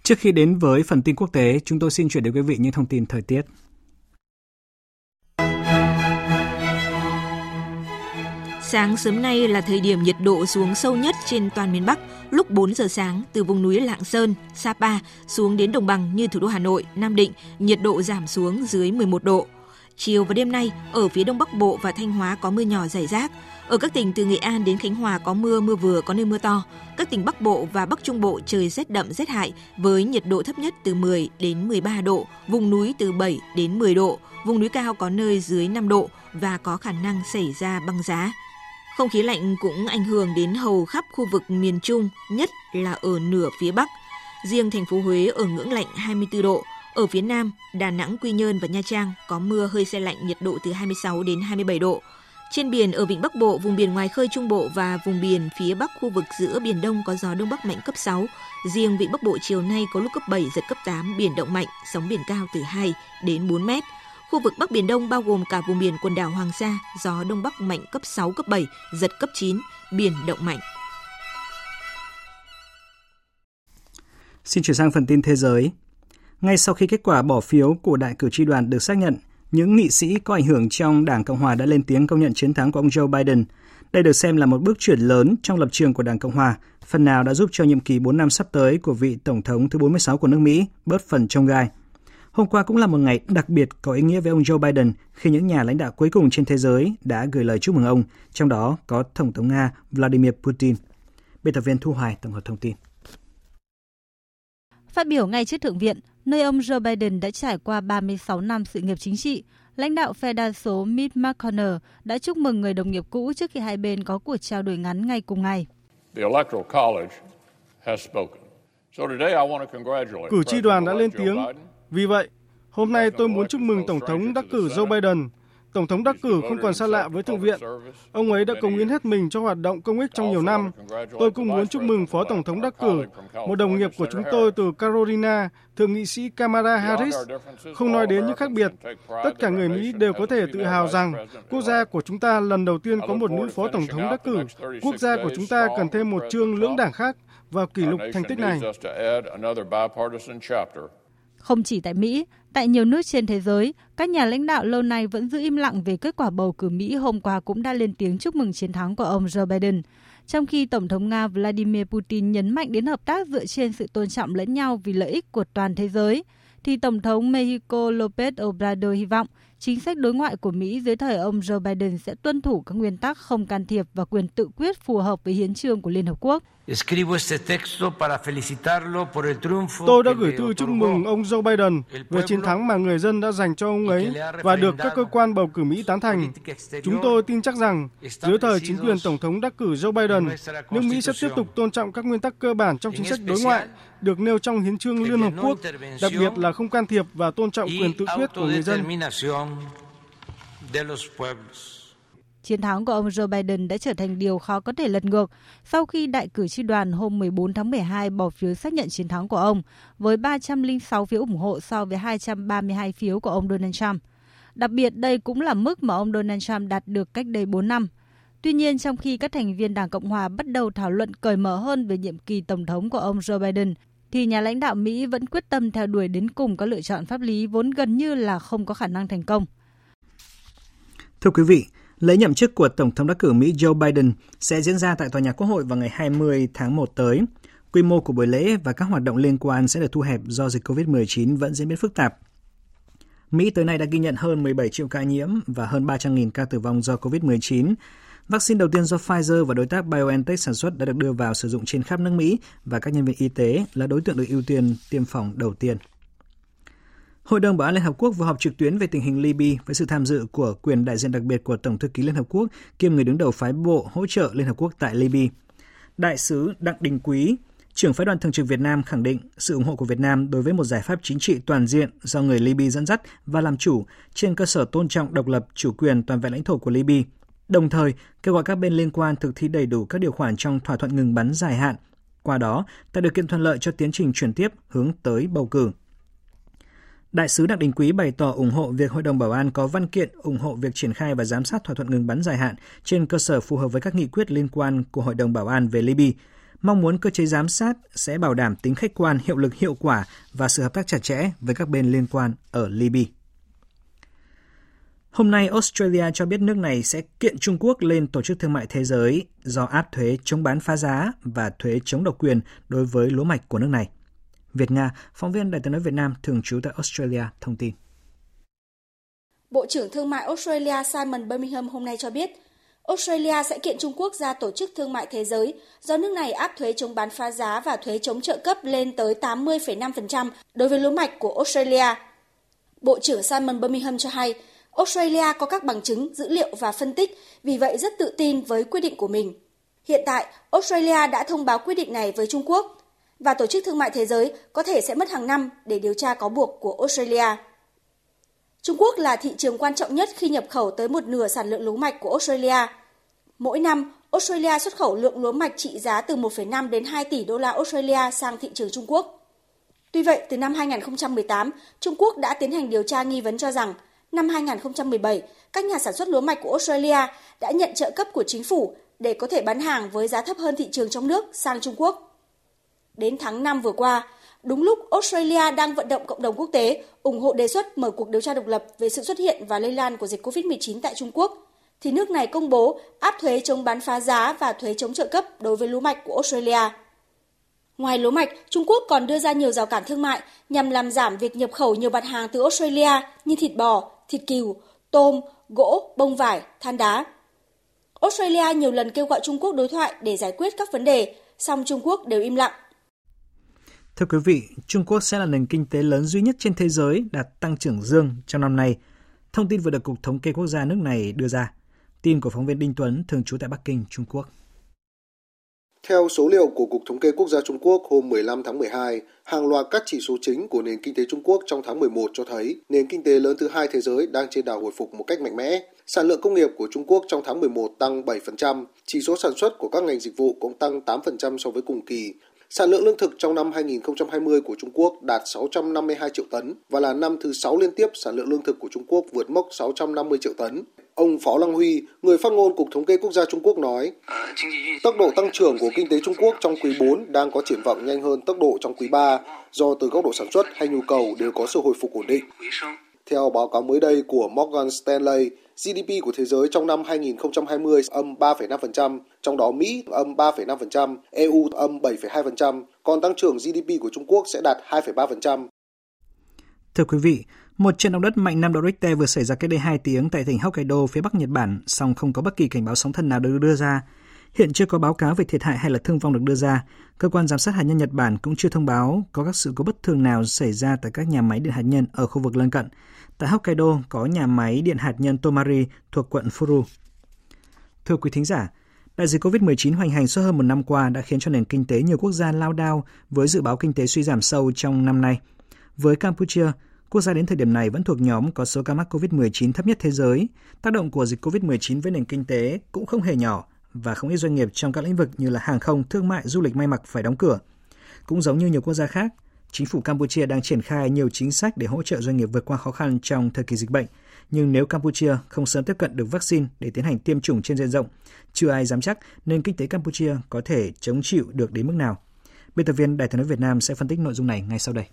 Trước khi đến với phần tin quốc tế, chúng tôi xin chuyển đến quý vị những thông tin thời tiết. Sáng sớm nay là thời điểm nhiệt độ xuống sâu nhất trên toàn miền Bắc, lúc 4 giờ sáng từ vùng núi Lạng Sơn, Sapa xuống đến đồng bằng như thủ đô Hà Nội, Nam Định, nhiệt độ giảm xuống dưới 11 độ. Chiều và đêm nay, ở phía đông bắc bộ và Thanh Hóa có mưa nhỏ rải rác. Ở các tỉnh từ Nghệ An đến Khánh Hòa có mưa, mưa vừa, có nơi mưa to. Các tỉnh Bắc Bộ và Bắc Trung Bộ trời rét đậm rét hại với nhiệt độ thấp nhất từ 10 đến 13 độ, vùng núi từ 7 đến 10 độ, vùng núi cao có nơi dưới 5 độ và có khả năng xảy ra băng giá. Không khí lạnh cũng ảnh hưởng đến hầu khắp khu vực miền Trung, nhất là ở nửa phía Bắc. Riêng thành phố Huế ở ngưỡng lạnh 24 độ, ở phía Nam, Đà Nẵng, Quy Nhơn và Nha Trang có mưa hơi xe lạnh nhiệt độ từ 26 đến 27 độ. Trên biển ở vịnh Bắc Bộ, vùng biển ngoài khơi Trung Bộ và vùng biển phía Bắc khu vực giữa Biển Đông có gió Đông Bắc mạnh cấp 6. Riêng vịnh Bắc Bộ chiều nay có lúc cấp 7, giật cấp 8, biển động mạnh, sóng biển cao từ 2 đến 4 mét. Khu vực Bắc Biển Đông bao gồm cả vùng biển quần đảo Hoàng Sa, gió Đông Bắc mạnh cấp 6, cấp 7, giật cấp 9, biển động mạnh. Xin chuyển sang phần tin thế giới. Ngay sau khi kết quả bỏ phiếu của đại cử tri đoàn được xác nhận, những nghị sĩ có ảnh hưởng trong Đảng Cộng hòa đã lên tiếng công nhận chiến thắng của ông Joe Biden. Đây được xem là một bước chuyển lớn trong lập trường của Đảng Cộng hòa, phần nào đã giúp cho nhiệm kỳ 4 năm sắp tới của vị Tổng thống thứ 46 của nước Mỹ bớt phần trông gai. Hôm qua cũng là một ngày đặc biệt có ý nghĩa với ông Joe Biden khi những nhà lãnh đạo cuối cùng trên thế giới đã gửi lời chúc mừng ông, trong đó có Tổng thống Nga Vladimir Putin. Biên tập viên Thu Hoài tổng hợp thông tin. Phát biểu ngay trước Thượng viện, nơi ông Joe Biden đã trải qua 36 năm sự nghiệp chính trị, lãnh đạo phe đa số Mitch McConnell đã chúc mừng người đồng nghiệp cũ trước khi hai bên có cuộc trao đổi ngắn ngay cùng ngày. Cử tri đoàn đã lên tiếng. Vì vậy, hôm nay tôi muốn chúc mừng Tổng thống đắc cử Joe Biden Tổng thống đắc cử không còn xa lạ với Thượng viện. Ông ấy đã cống hiến hết mình cho hoạt động công ích trong nhiều năm. Tôi cũng muốn chúc mừng Phó Tổng thống đắc cử, một đồng nghiệp của chúng tôi từ Carolina, Thượng nghị sĩ Kamala Harris. Không nói đến những khác biệt, tất cả người Mỹ đều có thể tự hào rằng quốc gia của chúng ta lần đầu tiên có một nữ Phó Tổng thống đắc cử. Quốc gia của chúng ta cần thêm một chương lưỡng đảng khác vào kỷ lục thành tích này. Không chỉ tại Mỹ, tại nhiều nước trên thế giới, các nhà lãnh đạo lâu nay vẫn giữ im lặng về kết quả bầu cử Mỹ hôm qua cũng đã lên tiếng chúc mừng chiến thắng của ông Joe Biden. Trong khi Tổng thống Nga Vladimir Putin nhấn mạnh đến hợp tác dựa trên sự tôn trọng lẫn nhau vì lợi ích của toàn thế giới, thì Tổng thống Mexico López Obrador hy vọng chính sách đối ngoại của Mỹ dưới thời ông Joe Biden sẽ tuân thủ các nguyên tắc không can thiệp và quyền tự quyết phù hợp với hiến trương của Liên Hợp Quốc. Tôi đã gửi thư chúc mừng ông Joe Biden về chiến thắng mà người dân đã dành cho ông ấy và được các cơ quan bầu cử Mỹ tán thành. Chúng tôi tin chắc rằng dưới thời chính quyền Tổng thống đắc cử Joe Biden, nước Mỹ sẽ tiếp tục tôn trọng các nguyên tắc cơ bản trong chính sách đối ngoại được nêu trong hiến trương Liên Hợp Quốc, đặc biệt là không can thiệp và tôn trọng quyền tự quyết của người dân. Chiến thắng của ông Joe Biden đã trở thành điều khó có thể lật ngược sau khi đại cử tri đoàn hôm 14 tháng 12 bỏ phiếu xác nhận chiến thắng của ông với 306 phiếu ủng hộ so với 232 phiếu của ông Donald Trump. Đặc biệt đây cũng là mức mà ông Donald Trump đạt được cách đây 4 năm. Tuy nhiên, trong khi các thành viên Đảng Cộng Hòa bắt đầu thảo luận cởi mở hơn về nhiệm kỳ tổng thống của ông Joe Biden, thì nhà lãnh đạo Mỹ vẫn quyết tâm theo đuổi đến cùng các lựa chọn pháp lý vốn gần như là không có khả năng thành công. Thưa quý vị, lễ nhậm chức của Tổng thống đắc cử Mỹ Joe Biden sẽ diễn ra tại Tòa nhà Quốc hội vào ngày 20 tháng 1 tới. Quy mô của buổi lễ và các hoạt động liên quan sẽ được thu hẹp do dịch COVID-19 vẫn diễn biến phức tạp. Mỹ tới nay đã ghi nhận hơn 17 triệu ca nhiễm và hơn 300.000 ca tử vong do COVID-19. Vaccine đầu tiên do Pfizer và đối tác BioNTech sản xuất đã được đưa vào sử dụng trên khắp nước Mỹ và các nhân viên y tế là đối tượng được ưu tiên tiêm phòng đầu tiên. Hội đồng Bảo an Liên Hợp Quốc vừa họp trực tuyến về tình hình Libya với sự tham dự của quyền đại diện đặc biệt của Tổng thư ký Liên Hợp Quốc kiêm người đứng đầu phái bộ hỗ trợ Liên Hợp Quốc tại Libya. Đại sứ Đặng Đình Quý, trưởng phái đoàn thường trực Việt Nam khẳng định sự ủng hộ của Việt Nam đối với một giải pháp chính trị toàn diện do người Libya dẫn dắt và làm chủ trên cơ sở tôn trọng độc lập, chủ quyền toàn vẹn lãnh thổ của Libya. Đồng thời, kêu gọi các bên liên quan thực thi đầy đủ các điều khoản trong thỏa thuận ngừng bắn dài hạn, qua đó tạo điều kiện thuận lợi cho tiến trình chuyển tiếp hướng tới bầu cử. Đại sứ Đặng Đình Quý bày tỏ ủng hộ việc Hội đồng Bảo an có văn kiện ủng hộ việc triển khai và giám sát thỏa thuận ngừng bắn dài hạn trên cơ sở phù hợp với các nghị quyết liên quan của Hội đồng Bảo an về Libya, mong muốn cơ chế giám sát sẽ bảo đảm tính khách quan, hiệu lực hiệu quả và sự hợp tác chặt chẽ với các bên liên quan ở Libya. Hôm nay, Australia cho biết nước này sẽ kiện Trung Quốc lên Tổ chức Thương mại Thế giới do áp thuế chống bán phá giá và thuế chống độc quyền đối với lúa mạch của nước này. Việt Nga, phóng viên Đài tiếng nói Việt Nam thường trú tại Australia thông tin. Bộ trưởng Thương mại Australia Simon Birmingham hôm nay cho biết, Australia sẽ kiện Trung Quốc ra Tổ chức Thương mại Thế giới do nước này áp thuế chống bán phá giá và thuế chống trợ cấp lên tới 80,5% đối với lúa mạch của Australia. Bộ trưởng Simon Birmingham cho hay, Australia có các bằng chứng, dữ liệu và phân tích, vì vậy rất tự tin với quyết định của mình. Hiện tại, Australia đã thông báo quyết định này với Trung Quốc và Tổ chức Thương mại Thế giới có thể sẽ mất hàng năm để điều tra cáo buộc của Australia. Trung Quốc là thị trường quan trọng nhất khi nhập khẩu tới một nửa sản lượng lúa mạch của Australia. Mỗi năm, Australia xuất khẩu lượng lúa mạch trị giá từ 1,5 đến 2 tỷ đô la Australia sang thị trường Trung Quốc. Tuy vậy, từ năm 2018, Trung Quốc đã tiến hành điều tra nghi vấn cho rằng năm 2017, các nhà sản xuất lúa mạch của Australia đã nhận trợ cấp của chính phủ để có thể bán hàng với giá thấp hơn thị trường trong nước sang Trung Quốc. Đến tháng 5 vừa qua, Đúng lúc Australia đang vận động cộng đồng quốc tế ủng hộ đề xuất mở cuộc điều tra độc lập về sự xuất hiện và lây lan của dịch COVID-19 tại Trung Quốc, thì nước này công bố áp thuế chống bán phá giá và thuế chống trợ cấp đối với lúa mạch của Australia. Ngoài lúa mạch, Trung Quốc còn đưa ra nhiều rào cản thương mại nhằm làm giảm việc nhập khẩu nhiều mặt hàng từ Australia như thịt bò, thịt cừu, tôm, gỗ, bông vải, than đá. Australia nhiều lần kêu gọi Trung Quốc đối thoại để giải quyết các vấn đề, song Trung Quốc đều im lặng. Thưa quý vị, Trung Quốc sẽ là nền kinh tế lớn duy nhất trên thế giới đạt tăng trưởng dương trong năm nay. Thông tin vừa được Cục Thống kê Quốc gia nước này đưa ra. Tin của phóng viên Đinh Tuấn, thường trú tại Bắc Kinh, Trung Quốc. Theo số liệu của Cục Thống kê Quốc gia Trung Quốc hôm 15 tháng 12, hàng loạt các chỉ số chính của nền kinh tế Trung Quốc trong tháng 11 cho thấy nền kinh tế lớn thứ hai thế giới đang trên đà hồi phục một cách mạnh mẽ. Sản lượng công nghiệp của Trung Quốc trong tháng 11 tăng 7%, chỉ số sản xuất của các ngành dịch vụ cũng tăng 8% so với cùng kỳ. Sản lượng lương thực trong năm 2020 của Trung Quốc đạt 652 triệu tấn và là năm thứ 6 liên tiếp sản lượng lương thực của Trung Quốc vượt mốc 650 triệu tấn. Ông Phó Lăng Huy, người phát ngôn Cục Thống kê Quốc gia Trung Quốc nói, tốc độ tăng trưởng của kinh tế Trung Quốc trong quý 4 đang có triển vọng nhanh hơn tốc độ trong quý 3 do từ góc độ sản xuất hay nhu cầu đều có sự hồi phục ổn định. Theo báo cáo mới đây của Morgan Stanley, GDP của thế giới trong năm 2020 âm 3,5%, trong đó Mỹ âm 3,5%, EU âm 7,2%, còn tăng trưởng GDP của Trung Quốc sẽ đạt 2,3%. Thưa quý vị, một trận động đất mạnh 5 độ Richter vừa xảy ra cách đây 2 tiếng tại tỉnh Hokkaido, phía bắc Nhật Bản, song không có bất kỳ cảnh báo sóng thần nào được đưa ra. Hiện chưa có báo cáo về thiệt hại hay là thương vong được đưa ra. Cơ quan giám sát hạt nhân Nhật Bản cũng chưa thông báo có các sự cố bất thường nào xảy ra tại các nhà máy điện hạt nhân ở khu vực lân cận. Tại Hokkaido có nhà máy điện hạt nhân Tomari thuộc quận Furu. Thưa quý thính giả, đại dịch COVID-19 hoành hành suốt hơn một năm qua đã khiến cho nền kinh tế nhiều quốc gia lao đao với dự báo kinh tế suy giảm sâu trong năm nay. Với Campuchia, quốc gia đến thời điểm này vẫn thuộc nhóm có số ca mắc COVID-19 thấp nhất thế giới. Tác động của dịch COVID-19 với nền kinh tế cũng không hề nhỏ và không ít doanh nghiệp trong các lĩnh vực như là hàng không, thương mại, du lịch may mặc phải đóng cửa. Cũng giống như nhiều quốc gia khác, chính phủ Campuchia đang triển khai nhiều chính sách để hỗ trợ doanh nghiệp vượt qua khó khăn trong thời kỳ dịch bệnh. Nhưng nếu Campuchia không sớm tiếp cận được vaccine để tiến hành tiêm chủng trên diện rộng, chưa ai dám chắc nền kinh tế Campuchia có thể chống chịu được đến mức nào. Biên tập viên Đài tiếng nói Việt Nam sẽ phân tích nội dung này ngay sau đây.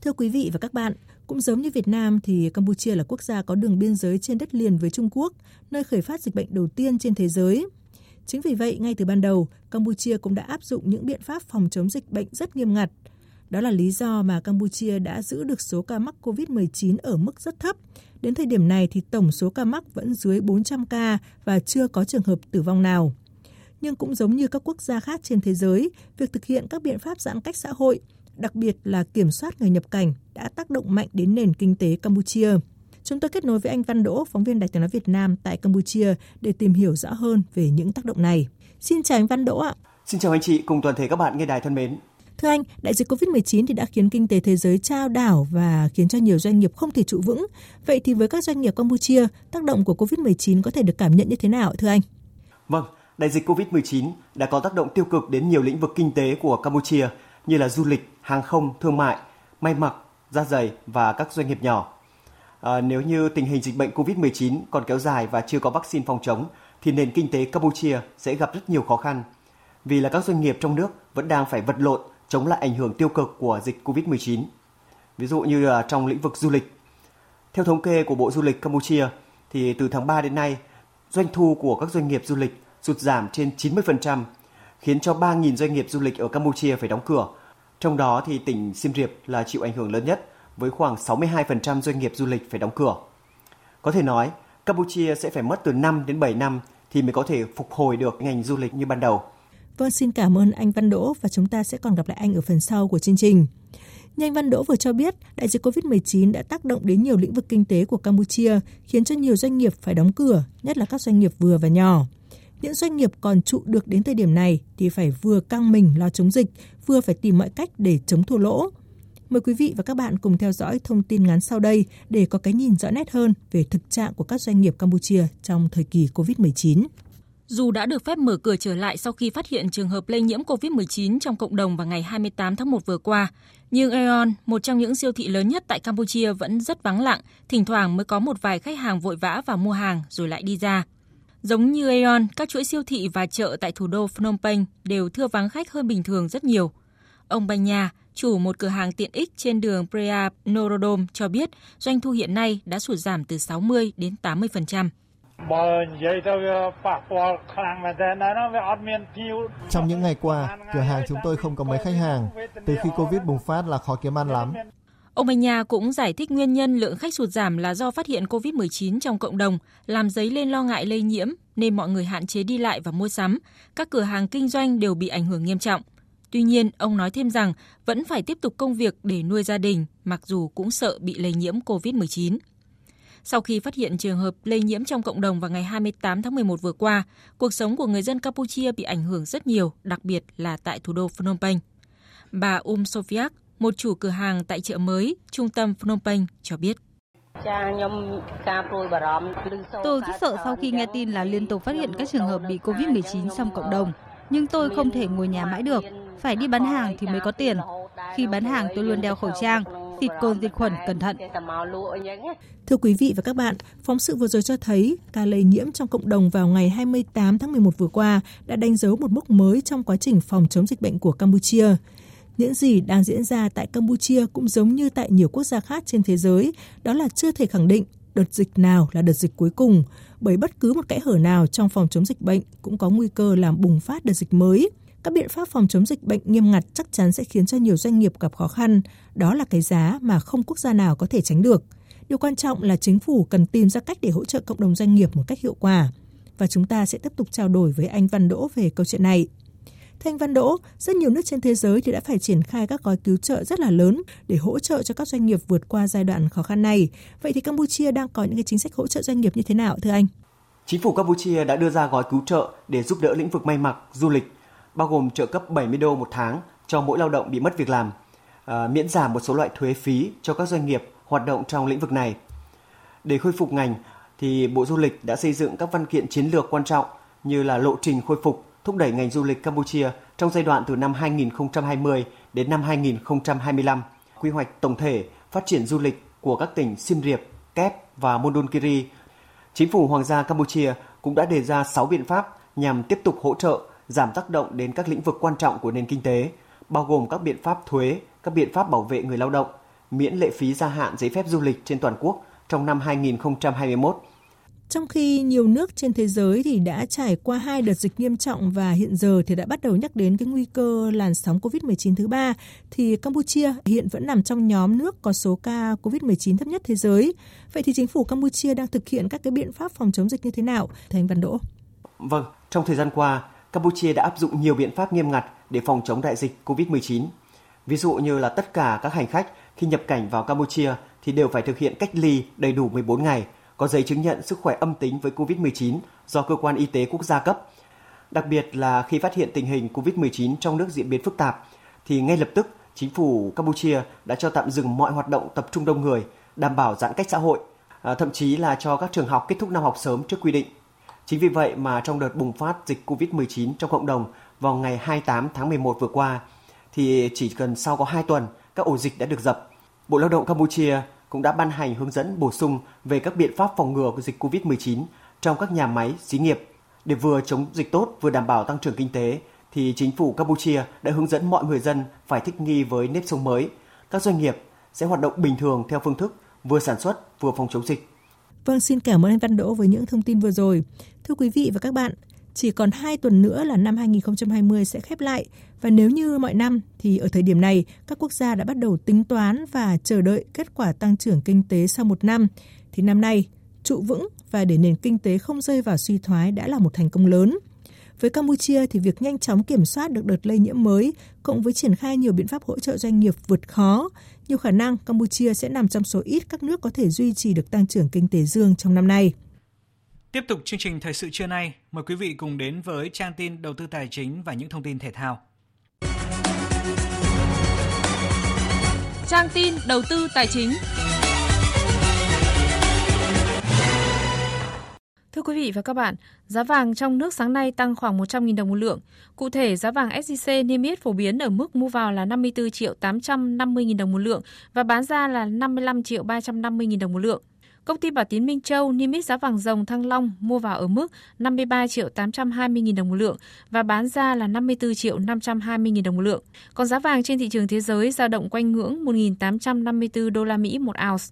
Thưa quý vị và các bạn, cũng giống như Việt Nam thì Campuchia là quốc gia có đường biên giới trên đất liền với Trung Quốc, nơi khởi phát dịch bệnh đầu tiên trên thế giới. Chính vì vậy, ngay từ ban đầu, Campuchia cũng đã áp dụng những biện pháp phòng chống dịch bệnh rất nghiêm ngặt. Đó là lý do mà Campuchia đã giữ được số ca mắc COVID-19 ở mức rất thấp. Đến thời điểm này thì tổng số ca mắc vẫn dưới 400 ca và chưa có trường hợp tử vong nào. Nhưng cũng giống như các quốc gia khác trên thế giới, việc thực hiện các biện pháp giãn cách xã hội, đặc biệt là kiểm soát người nhập cảnh đã tác động mạnh đến nền kinh tế Campuchia. Chúng tôi kết nối với anh Văn Đỗ, phóng viên Đài tiếng nói Việt Nam tại Campuchia để tìm hiểu rõ hơn về những tác động này. Xin chào anh Văn Đỗ ạ. Xin chào anh chị cùng toàn thể các bạn nghe đài thân mến. Thưa anh, đại dịch Covid-19 thì đã khiến kinh tế thế giới trao đảo và khiến cho nhiều doanh nghiệp không thể trụ vững. Vậy thì với các doanh nghiệp Campuchia, tác động của Covid-19 có thể được cảm nhận như thế nào thưa anh? Vâng, đại dịch Covid-19 đã có tác động tiêu cực đến nhiều lĩnh vực kinh tế của Campuchia như là du lịch, hàng không, thương mại, may mặc, da giày và các doanh nghiệp nhỏ. À, nếu như tình hình dịch bệnh COVID-19 còn kéo dài và chưa có vaccine phòng chống, thì nền kinh tế Campuchia sẽ gặp rất nhiều khó khăn. Vì là các doanh nghiệp trong nước vẫn đang phải vật lộn chống lại ảnh hưởng tiêu cực của dịch COVID-19. Ví dụ như là trong lĩnh vực du lịch. Theo thống kê của Bộ Du lịch Campuchia, thì từ tháng 3 đến nay, doanh thu của các doanh nghiệp du lịch sụt giảm trên 90%, khiến cho 3.000 doanh nghiệp du lịch ở Campuchia phải đóng cửa. Trong đó thì tỉnh Siem Reap là chịu ảnh hưởng lớn nhất với khoảng 62% doanh nghiệp du lịch phải đóng cửa. Có thể nói, Campuchia sẽ phải mất từ 5 đến 7 năm thì mới có thể phục hồi được ngành du lịch như ban đầu. Vâng, xin cảm ơn anh Văn Đỗ và chúng ta sẽ còn gặp lại anh ở phần sau của chương trình. Như anh Văn Đỗ vừa cho biết, đại dịch COVID-19 đã tác động đến nhiều lĩnh vực kinh tế của Campuchia, khiến cho nhiều doanh nghiệp phải đóng cửa, nhất là các doanh nghiệp vừa và nhỏ. Những doanh nghiệp còn trụ được đến thời điểm này thì phải vừa căng mình lo chống dịch, vừa phải tìm mọi cách để chống thua lỗ. Mời quý vị và các bạn cùng theo dõi thông tin ngắn sau đây để có cái nhìn rõ nét hơn về thực trạng của các doanh nghiệp Campuchia trong thời kỳ COVID-19. Dù đã được phép mở cửa trở lại sau khi phát hiện trường hợp lây nhiễm COVID-19 trong cộng đồng vào ngày 28 tháng 1 vừa qua, nhưng Aeon, một trong những siêu thị lớn nhất tại Campuchia vẫn rất vắng lặng, thỉnh thoảng mới có một vài khách hàng vội vã vào mua hàng rồi lại đi ra. Giống như Aeon, các chuỗi siêu thị và chợ tại thủ đô Phnom Penh đều thưa vắng khách hơn bình thường rất nhiều. Ông Banh Nha, chủ một cửa hàng tiện ích trên đường Preah Norodom cho biết doanh thu hiện nay đã sụt giảm từ 60 đến 80%. Trong những ngày qua, cửa hàng chúng tôi không có mấy khách hàng. Từ khi Covid bùng phát là khó kiếm ăn lắm. Ông Anh Nha cũng giải thích nguyên nhân lượng khách sụt giảm là do phát hiện COVID-19 trong cộng đồng, làm dấy lên lo ngại lây nhiễm nên mọi người hạn chế đi lại và mua sắm. Các cửa hàng kinh doanh đều bị ảnh hưởng nghiêm trọng. Tuy nhiên, ông nói thêm rằng vẫn phải tiếp tục công việc để nuôi gia đình, mặc dù cũng sợ bị lây nhiễm COVID-19. Sau khi phát hiện trường hợp lây nhiễm trong cộng đồng vào ngày 28 tháng 11 vừa qua, cuộc sống của người dân Campuchia bị ảnh hưởng rất nhiều, đặc biệt là tại thủ đô Phnom Penh. Bà Um Sofiak, một chủ cửa hàng tại chợ mới, trung tâm Phnom Penh cho biết. Tôi rất sợ sau khi nghe tin là liên tục phát hiện các trường hợp bị COVID-19 trong cộng đồng. Nhưng tôi không thể ngồi nhà mãi được, phải đi bán hàng thì mới có tiền. Khi bán hàng tôi luôn đeo khẩu trang, xịt cồn diệt khuẩn cẩn thận. Thưa quý vị và các bạn, phóng sự vừa rồi cho thấy ca lây nhiễm trong cộng đồng vào ngày 28 tháng 11 vừa qua đã đánh dấu một mốc mới trong quá trình phòng chống dịch bệnh của Campuchia. Những gì đang diễn ra tại Campuchia cũng giống như tại nhiều quốc gia khác trên thế giới, đó là chưa thể khẳng định đợt dịch nào là đợt dịch cuối cùng, bởi bất cứ một kẽ hở nào trong phòng chống dịch bệnh cũng có nguy cơ làm bùng phát đợt dịch mới. Các biện pháp phòng chống dịch bệnh nghiêm ngặt chắc chắn sẽ khiến cho nhiều doanh nghiệp gặp khó khăn, đó là cái giá mà không quốc gia nào có thể tránh được. Điều quan trọng là chính phủ cần tìm ra cách để hỗ trợ cộng đồng doanh nghiệp một cách hiệu quả. Và chúng ta sẽ tiếp tục trao đổi với anh Văn Đỗ về câu chuyện này. Thanh Văn Đỗ, rất nhiều nước trên thế giới thì đã phải triển khai các gói cứu trợ rất là lớn để hỗ trợ cho các doanh nghiệp vượt qua giai đoạn khó khăn này. Vậy thì Campuchia đang có những cái chính sách hỗ trợ doanh nghiệp như thế nào thưa anh? Chính phủ Campuchia đã đưa ra gói cứu trợ để giúp đỡ lĩnh vực may mặc, du lịch, bao gồm trợ cấp 70 đô một tháng cho mỗi lao động bị mất việc làm, à, miễn giảm một số loại thuế phí cho các doanh nghiệp hoạt động trong lĩnh vực này. Để khôi phục ngành, thì Bộ Du lịch đã xây dựng các văn kiện chiến lược quan trọng như là lộ trình khôi phục, thúc đẩy ngành du lịch Campuchia trong giai đoạn từ năm 2020 đến năm 2025, quy hoạch tổng thể phát triển du lịch của các tỉnh Siem Reap, Kép và Mondonkiri. Chính phủ Hoàng gia Campuchia cũng đã đề ra 6 biện pháp nhằm tiếp tục hỗ trợ giảm tác động đến các lĩnh vực quan trọng của nền kinh tế, bao gồm các biện pháp thuế, các biện pháp bảo vệ người lao động, miễn lệ phí gia hạn giấy phép du lịch trên toàn quốc trong năm 2021 trong khi nhiều nước trên thế giới thì đã trải qua hai đợt dịch nghiêm trọng và hiện giờ thì đã bắt đầu nhắc đến cái nguy cơ làn sóng COVID-19 thứ ba, thì Campuchia hiện vẫn nằm trong nhóm nước có số ca COVID-19 thấp nhất thế giới. Vậy thì chính phủ Campuchia đang thực hiện các cái biện pháp phòng chống dịch như thế nào? Thành Văn Đỗ. Vâng, trong thời gian qua, Campuchia đã áp dụng nhiều biện pháp nghiêm ngặt để phòng chống đại dịch COVID-19. Ví dụ như là tất cả các hành khách khi nhập cảnh vào Campuchia thì đều phải thực hiện cách ly đầy đủ 14 ngày, có giấy chứng nhận sức khỏe âm tính với COVID-19 do cơ quan y tế quốc gia cấp. Đặc biệt là khi phát hiện tình hình COVID-19 trong nước diễn biến phức tạp thì ngay lập tức chính phủ Campuchia đã cho tạm dừng mọi hoạt động tập trung đông người, đảm bảo giãn cách xã hội, à, thậm chí là cho các trường học kết thúc năm học sớm trước quy định. Chính vì vậy mà trong đợt bùng phát dịch COVID-19 trong cộng đồng vào ngày 28 tháng 11 vừa qua, thì chỉ cần sau có 2 tuần, các ổ dịch đã được dập. Bộ Lao động Campuchia cũng đã ban hành hướng dẫn bổ sung về các biện pháp phòng ngừa của dịch COVID-19 trong các nhà máy, xí nghiệp. Để vừa chống dịch tốt vừa đảm bảo tăng trưởng kinh tế, thì chính phủ Campuchia đã hướng dẫn mọi người dân phải thích nghi với nếp sống mới. Các doanh nghiệp sẽ hoạt động bình thường theo phương thức vừa sản xuất vừa phòng chống dịch. Vâng, xin cảm ơn anh Văn Đỗ với những thông tin vừa rồi. Thưa quý vị và các bạn, chỉ còn 2 tuần nữa là năm 2020 sẽ khép lại và nếu như mọi năm thì ở thời điểm này các quốc gia đã bắt đầu tính toán và chờ đợi kết quả tăng trưởng kinh tế sau một năm thì năm nay trụ vững và để nền kinh tế không rơi vào suy thoái đã là một thành công lớn. Với Campuchia thì việc nhanh chóng kiểm soát được đợt lây nhiễm mới cộng với triển khai nhiều biện pháp hỗ trợ doanh nghiệp vượt khó, nhiều khả năng Campuchia sẽ nằm trong số ít các nước có thể duy trì được tăng trưởng kinh tế dương trong năm nay. Tiếp tục chương trình thời sự trưa nay, mời quý vị cùng đến với trang tin đầu tư tài chính và những thông tin thể thao. Trang tin đầu tư tài chính. Thưa quý vị và các bạn, giá vàng trong nước sáng nay tăng khoảng 100.000 đồng một lượng. Cụ thể, giá vàng SJC niêm yết phổ biến ở mức mua vào là 54 triệu 850.000 đồng một lượng và bán ra là 55 triệu 350.000 đồng một lượng. Công ty Bảo Tín Minh Châu niêm yết giá vàng dòng Thăng Long mua vào ở mức 53 triệu 820 000 đồng một lượng và bán ra là 54 triệu 520 000 đồng một lượng. Còn giá vàng trên thị trường thế giới dao động quanh ngưỡng 1.854 đô la Mỹ một ounce.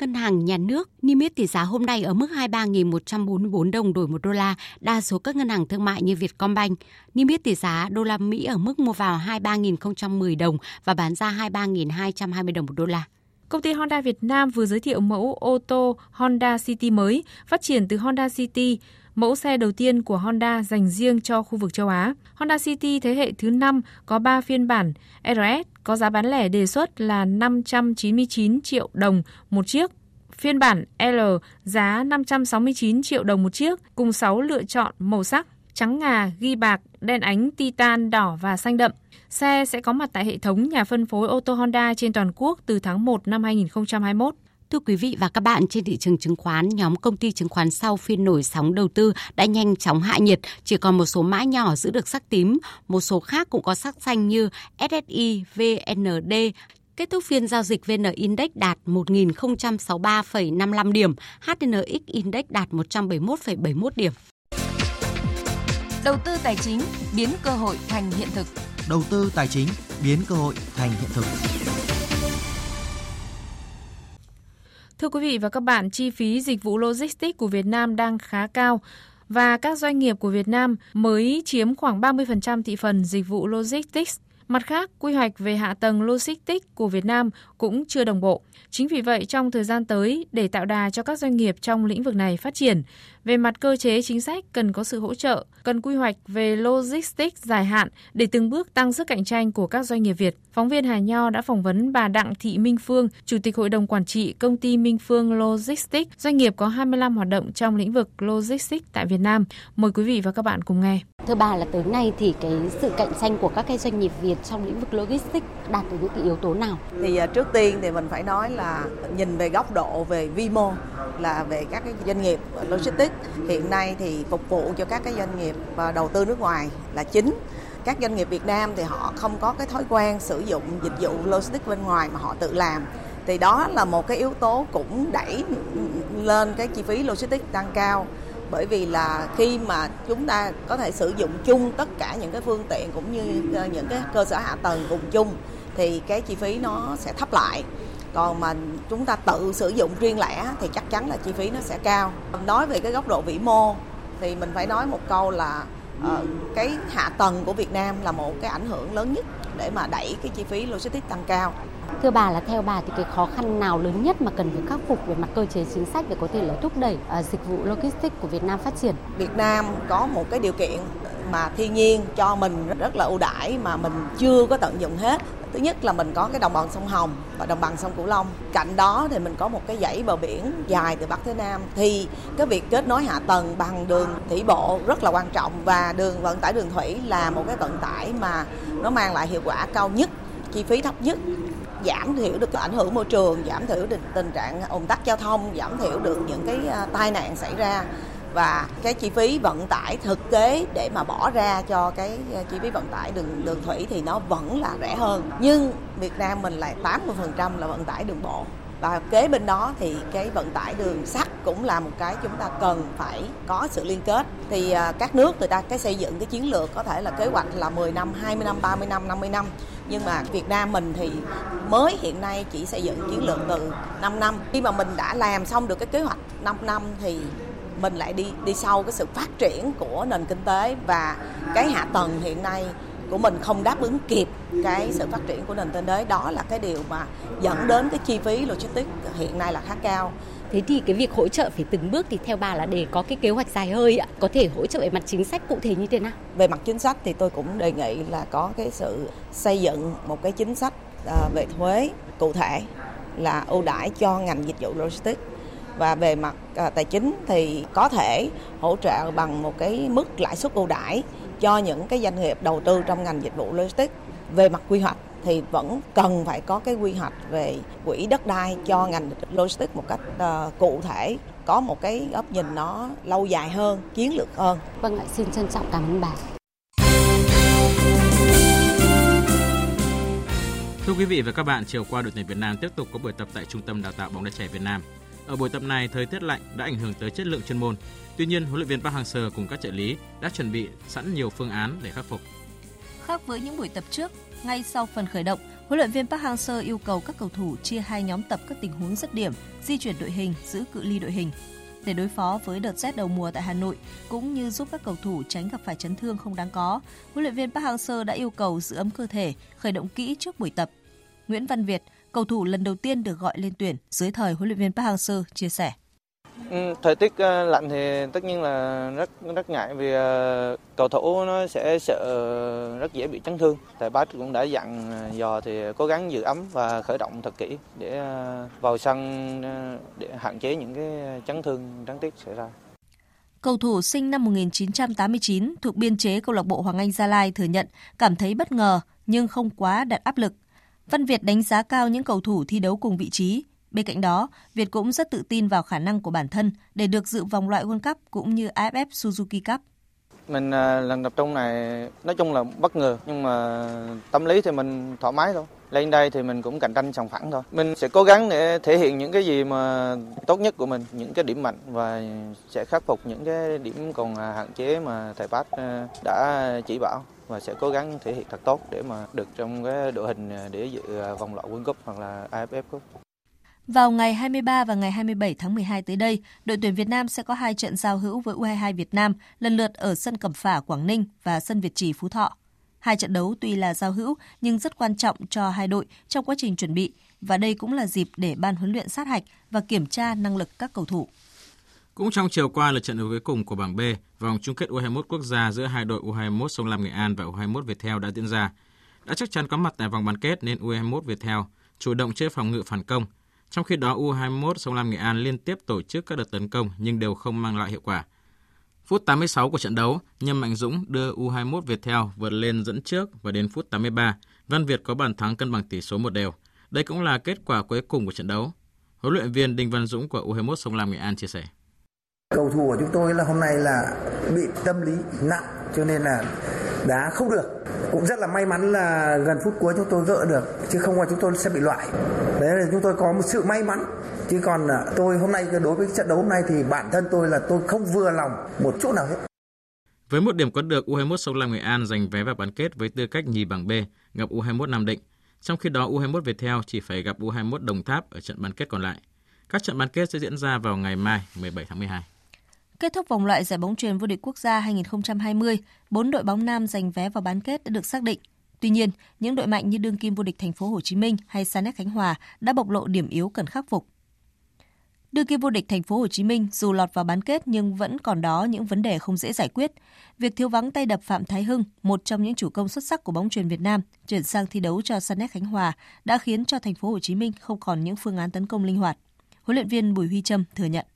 Ngân hàng Nhà nước niêm yết tỷ giá hôm nay ở mức 23.144 đồng đổi một đô la. Đa số các ngân hàng thương mại như Vietcombank niêm yết tỷ giá đô la Mỹ ở mức mua vào 23.010 đồng và bán ra 23.220 đồng một đô la. Công ty Honda Việt Nam vừa giới thiệu mẫu ô tô Honda City mới, phát triển từ Honda City, mẫu xe đầu tiên của Honda dành riêng cho khu vực châu Á. Honda City thế hệ thứ 5 có 3 phiên bản RS có giá bán lẻ đề xuất là 599 triệu đồng một chiếc. Phiên bản L giá 569 triệu đồng một chiếc cùng 6 lựa chọn màu sắc trắng ngà, ghi bạc, đen ánh, titan, đỏ và xanh đậm. Xe sẽ có mặt tại hệ thống nhà phân phối ô tô Honda trên toàn quốc từ tháng 1 năm 2021. Thưa quý vị và các bạn, trên thị trường chứng khoán, nhóm công ty chứng khoán sau phiên nổi sóng đầu tư đã nhanh chóng hạ nhiệt, chỉ còn một số mã nhỏ giữ được sắc tím, một số khác cũng có sắc xanh như SSI, VND. Kết thúc phiên giao dịch VN Index đạt 1.063,55 điểm, HNX Index đạt 171,71 điểm. Đầu tư tài chính biến cơ hội thành hiện thực. Đầu tư tài chính biến cơ hội thành hiện thực. Thưa quý vị và các bạn, chi phí dịch vụ logistics của Việt Nam đang khá cao và các doanh nghiệp của Việt Nam mới chiếm khoảng 30% thị phần dịch vụ logistics. Mặt khác, quy hoạch về hạ tầng logistics của Việt Nam cũng chưa đồng bộ. Chính vì vậy, trong thời gian tới, để tạo đà cho các doanh nghiệp trong lĩnh vực này phát triển, về mặt cơ chế chính sách cần có sự hỗ trợ, cần quy hoạch về logistics dài hạn để từng bước tăng sức cạnh tranh của các doanh nghiệp Việt. Phóng viên Hà Nho đã phỏng vấn bà Đặng Thị Minh Phương, Chủ tịch Hội đồng Quản trị Công ty Minh Phương Logistics, doanh nghiệp có 25 hoạt động trong lĩnh vực logistics tại Việt Nam. Mời quý vị và các bạn cùng nghe. Thưa bà là tới nay thì cái sự cạnh tranh của các cái doanh nghiệp Việt trong lĩnh vực logistics đạt được những cái yếu tố nào? Thì à, trước tiên thì mình phải nói là nhìn về góc độ về vi mô là về các cái doanh nghiệp logistics hiện nay thì phục vụ cho các cái doanh nghiệp và đầu tư nước ngoài là chính. Các doanh nghiệp Việt Nam thì họ không có cái thói quen sử dụng dịch vụ logistics bên ngoài mà họ tự làm. Thì đó là một cái yếu tố cũng đẩy lên cái chi phí logistics tăng cao. Bởi vì là khi mà chúng ta có thể sử dụng chung tất cả những cái phương tiện cũng như ờ, những cái cơ sở hạ tầng cùng chung, thì cái chi phí nó sẽ thấp lại còn mà chúng ta tự sử dụng riêng lẻ thì chắc chắn là chi phí nó sẽ cao. Nói về cái góc độ vĩ mô thì mình phải nói một câu là uh, cái hạ tầng của Việt Nam là một cái ảnh hưởng lớn nhất để mà đẩy cái chi phí logistics tăng cao. Thưa bà là theo bà thì cái khó khăn nào lớn nhất mà cần phải khắc phục về mặt cơ chế chính sách để có thể là thúc đẩy uh, dịch vụ logistics của Việt Nam phát triển? Việt Nam có một cái điều kiện mà thiên nhiên cho mình rất là ưu đãi mà mình chưa có tận dụng hết thứ nhất là mình có cái đồng bằng sông Hồng và đồng bằng sông Cửu Long. Cạnh đó thì mình có một cái dãy bờ biển dài từ Bắc tới Nam. Thì cái việc kết nối hạ tầng bằng đường thủy bộ rất là quan trọng và đường vận tải đường thủy là một cái vận tải mà nó mang lại hiệu quả cao nhất, chi phí thấp nhất, giảm thiểu được cái ảnh hưởng môi trường, giảm thiểu được tình trạng ủng tắc giao thông, giảm thiểu được những cái à, tai nạn xảy ra và cái chi phí vận tải thực tế để mà bỏ ra cho cái ờ, chi phí vận tải đường đường thủy thì nó vẫn là rẻ hơn. Nhưng Việt Nam mình lại 80% là vận tải đường bộ. Và kế bên đó thì cái vận tải đường sắt cũng là một cái chúng ta cần phải có sự liên kết. Thì ờ, các nước người ta cái xây dựng cái chiến lược có thể là kế hoạch là 10 năm 20 năm 30 năm 50 năm. Nhưng mà Việt Nam mình thì mới hiện nay chỉ xây dựng chiến lược từ 5 năm. Khi mà mình đã làm xong được cái kế hoạch 5 năm thì mình lại đi đi sau cái sự phát triển của nền kinh tế và cái hạ tầng hiện nay của mình không đáp ứng kịp cái sự phát triển của nền kinh tế. Đó là cái điều mà dẫn đến cái chi phí logistics hiện nay là khá cao. Thế thì cái việc hỗ trợ phải từng bước thì theo bà là để có cái kế hoạch dài hơi ạ, có thể hỗ trợ về mặt chính sách cụ thể như thế nào? Về mặt chính sách thì tôi cũng đề nghị là có cái sự xây dựng một cái chính sách à, về thuế cụ thể là ưu đãi cho ngành dịch vụ logistics và về mặt à, tài chính thì có thể hỗ trợ bằng một cái mức lãi suất ưu đãi cho những cái doanh nghiệp đầu tư trong ngành dịch vụ logistics. Về mặt quy hoạch thì vẫn cần phải có cái quy hoạch về quỹ đất đai cho ngành logistics một cách uh, cụ thể có một cái góc nhìn nó lâu dài hơn chiến lược hơn. Vâng ạ xin trân trọng cảm ơn bà. Thưa quý vị và các bạn, chiều qua đội tuyển Việt Nam tiếp tục có buổi tập tại Trung tâm Đào tạo bóng đá trẻ Việt Nam. Ở buổi tập này, thời tiết lạnh đã ảnh hưởng tới chất lượng chuyên môn. Tuy nhiên, huấn luyện viên Park Hang-seo cùng các trợ lý đã chuẩn bị sẵn nhiều phương án để khắc phục. Khác với những buổi tập trước, ngay sau phần khởi động, huấn luyện viên Park Hang-seo yêu cầu các cầu thủ chia hai nhóm tập các tình huống dứt điểm, di chuyển đội hình, giữ cự ly đội hình để đối phó với đợt rét đầu mùa tại Hà Nội cũng như giúp các cầu thủ tránh gặp phải chấn thương không đáng có. Huấn luyện viên Park Hang-seo đã yêu cầu giữ ấm cơ thể, khởi động kỹ trước buổi tập. Nguyễn Văn Việt, cầu thủ lần đầu tiên được gọi lên tuyển dưới thời huấn luyện viên Park Hang-seo chia sẻ. Ừ, thời tiết ờ, lạnh thì tất nhiên là rất rất ngại vì ờ, cầu thủ nó sẽ sợ rất dễ bị chấn thương. Tại bác cũng đã dặn ờ, dò thì cố gắng giữ ấm và khởi động thật kỹ để vào sân để hạn chế những cái chấn thương đáng tiếc xảy ra. Cầu thủ sinh năm 1989 thuộc biên chế câu lạc bộ Hoàng Anh Gia Lai thừa nhận cảm thấy bất ngờ nhưng không quá đặt áp lực. Văn Việt đánh giá cao những cầu thủ thi đấu cùng vị trí, Bên cạnh đó, Việt cũng rất tự tin vào khả năng của bản thân để được dự vòng loại World Cup cũng như AFF Suzuki Cup. Mình à, lần tập trung này nói chung là bất ngờ nhưng mà tâm lý thì mình thoải mái thôi. Lên đây thì mình cũng cạnh tranh sòng phẳng thôi. Mình sẽ cố gắng để thể hiện những cái gì mà tốt nhất của mình, những cái điểm mạnh và sẽ khắc phục những cái điểm còn à, hạn chế mà thầy Park à, đã chỉ bảo và sẽ cố gắng thể hiện thật tốt để mà được trong cái đội hình à, để dự vòng loại World Cup hoặc là AFF Cup. Vào ngày 23 và ngày 27 tháng 12 tới đây, đội tuyển Việt Nam sẽ có hai trận giao hữu với U22 Việt Nam, lần lượt ở sân Cẩm Phả Quảng Ninh và sân Việt Trì Phú Thọ. Hai trận đấu tuy là giao hữu nhưng rất quan trọng cho hai đội trong quá trình chuẩn bị và đây cũng là dịp để ban huấn luyện sát hạch và kiểm tra năng lực các cầu thủ. Cũng trong chiều qua là trận đấu cuối cùng của bảng B, vòng chung kết U21 quốc gia giữa hai đội U21 Sông Lam Nghệ An và U21 Viettel đã diễn ra. Đã chắc chắn có mặt tại vòng bán kết nên U21 Viettel chủ động chơi phòng ngự phản công – trong khi đó, U21 Sông Lam Nghệ An liên tiếp tổ chức các đợt tấn công nhưng đều không mang lại hiệu quả. Phút 86 của trận đấu, Nhâm Mạnh Dũng đưa U21 Viettel vượt lên dẫn trước và đến phút 83, Văn Việt có bàn thắng cân bằng tỷ số một đều. Đây cũng là kết quả cuối cùng của trận đấu. Huấn luyện viên Đinh Văn Dũng của U21 Sông Lam Nghệ An chia sẻ. Cầu thủ của chúng tôi là hôm nay là bị tâm lý nặng cho nên là đá không được. Cũng rất là may mắn là gần phút cuối chúng tôi gỡ được chứ không là chúng tôi sẽ bị loại. Đấy là chúng tôi có một sự may mắn. Chứ còn à, tôi hôm nay đối với trận đấu hôm nay thì bản thân tôi là tôi không vừa lòng một chút nào hết. Với một điểm có được, U21 Sông Lam Nghệ An giành vé vào bán kết với tư cách nhì bảng B gặp U21 Nam Định. Trong khi đó, U21 Viettel chỉ phải gặp U21 Đồng Tháp ở trận bán kết còn lại. Các trận bán kết sẽ diễn ra vào ngày mai 17 tháng 12. Kết thúc vòng loại giải bóng truyền vô địch quốc gia 2020, bốn đội bóng nam giành vé vào bán kết đã được xác định. Tuy nhiên, những đội mạnh như đương kim vô địch thành phố Hồ Chí Minh hay Sanet Khánh Hòa đã bộc lộ điểm yếu cần khắc phục. Đương kim vô địch thành phố Hồ Chí Minh dù lọt vào bán kết nhưng vẫn còn đó những vấn đề không dễ giải quyết. Việc thiếu vắng tay đập Phạm Thái Hưng, một trong những chủ công xuất sắc của bóng truyền Việt Nam, chuyển sang thi đấu cho Sanet Khánh Hòa đã khiến cho thành phố Hồ Chí Minh không còn những phương án tấn công linh hoạt. Huấn luyện viên Bùi Huy Trâm thừa nhận.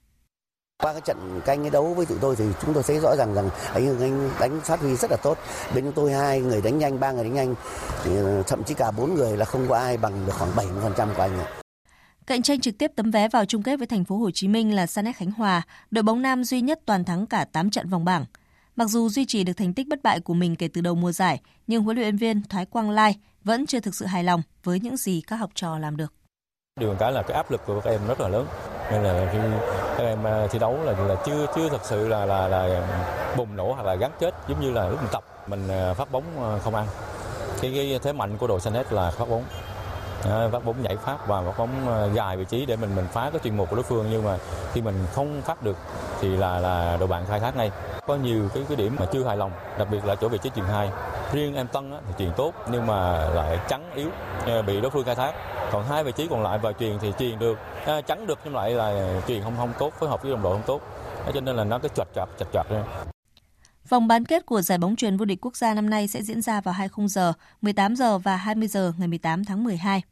Qua cái trận canh đấu với tụi tôi thì chúng tôi thấy rõ ràng rằng anh anh đánh phát huy rất là tốt. Bên chúng tôi hai người đánh nhanh, ba người đánh nhanh, ờ, thậm chí cả bốn người là không có ai bằng được khoảng 70% của anh. Cạnh tranh trực tiếp tấm vé vào chung kết với thành phố Hồ Chí Minh là Sanet Khánh Hòa, đội bóng nam duy nhất toàn thắng cả 8 trận vòng bảng. Mặc dù duy trì được thành tích bất bại của mình kể từ đầu mùa giải, nhưng huấn luyện viên Thái Quang Lai vẫn chưa thực sự hài lòng với những gì các học trò làm được. Điều cái là cái áp lực của các em rất là lớn nên là khi các em à, thi đấu là là chưa chưa thật sự là là là bùng nổ hoặc là gắn kết giống như là lúc mình tập mình à, phát bóng à, không ăn. Cái, cái thế mạnh của đội xanh hết là phát bóng. Ờ, phát bóng nhảy phát và phát bóng ờ, dài vị trí để mình mình phá cái chuyên mục của đối phương. Nhưng mà khi mình không phát được thì là là đội bạn khai thác ngay. Có nhiều cái cái điểm mà chưa hài lòng đặc biệt là chỗ vị trí chuyền hai. Riêng em tân á, thì chuyền tốt nhưng mà lại trắng yếu ờ, bị đối phương khai thác. Còn hai vị trí còn lại vào truyền thì truyền được à, trắng được nhưng lại là truyền không không tốt phối hợp với đồng đội không tốt. Cho nên là nó cái chặt chặt chặt chặt Vòng bán kết của giải bóng truyền vô địch quốc gia năm nay sẽ diễn ra vào hai khung giờ, 18 giờ và 20 giờ ngày 18 tháng 12.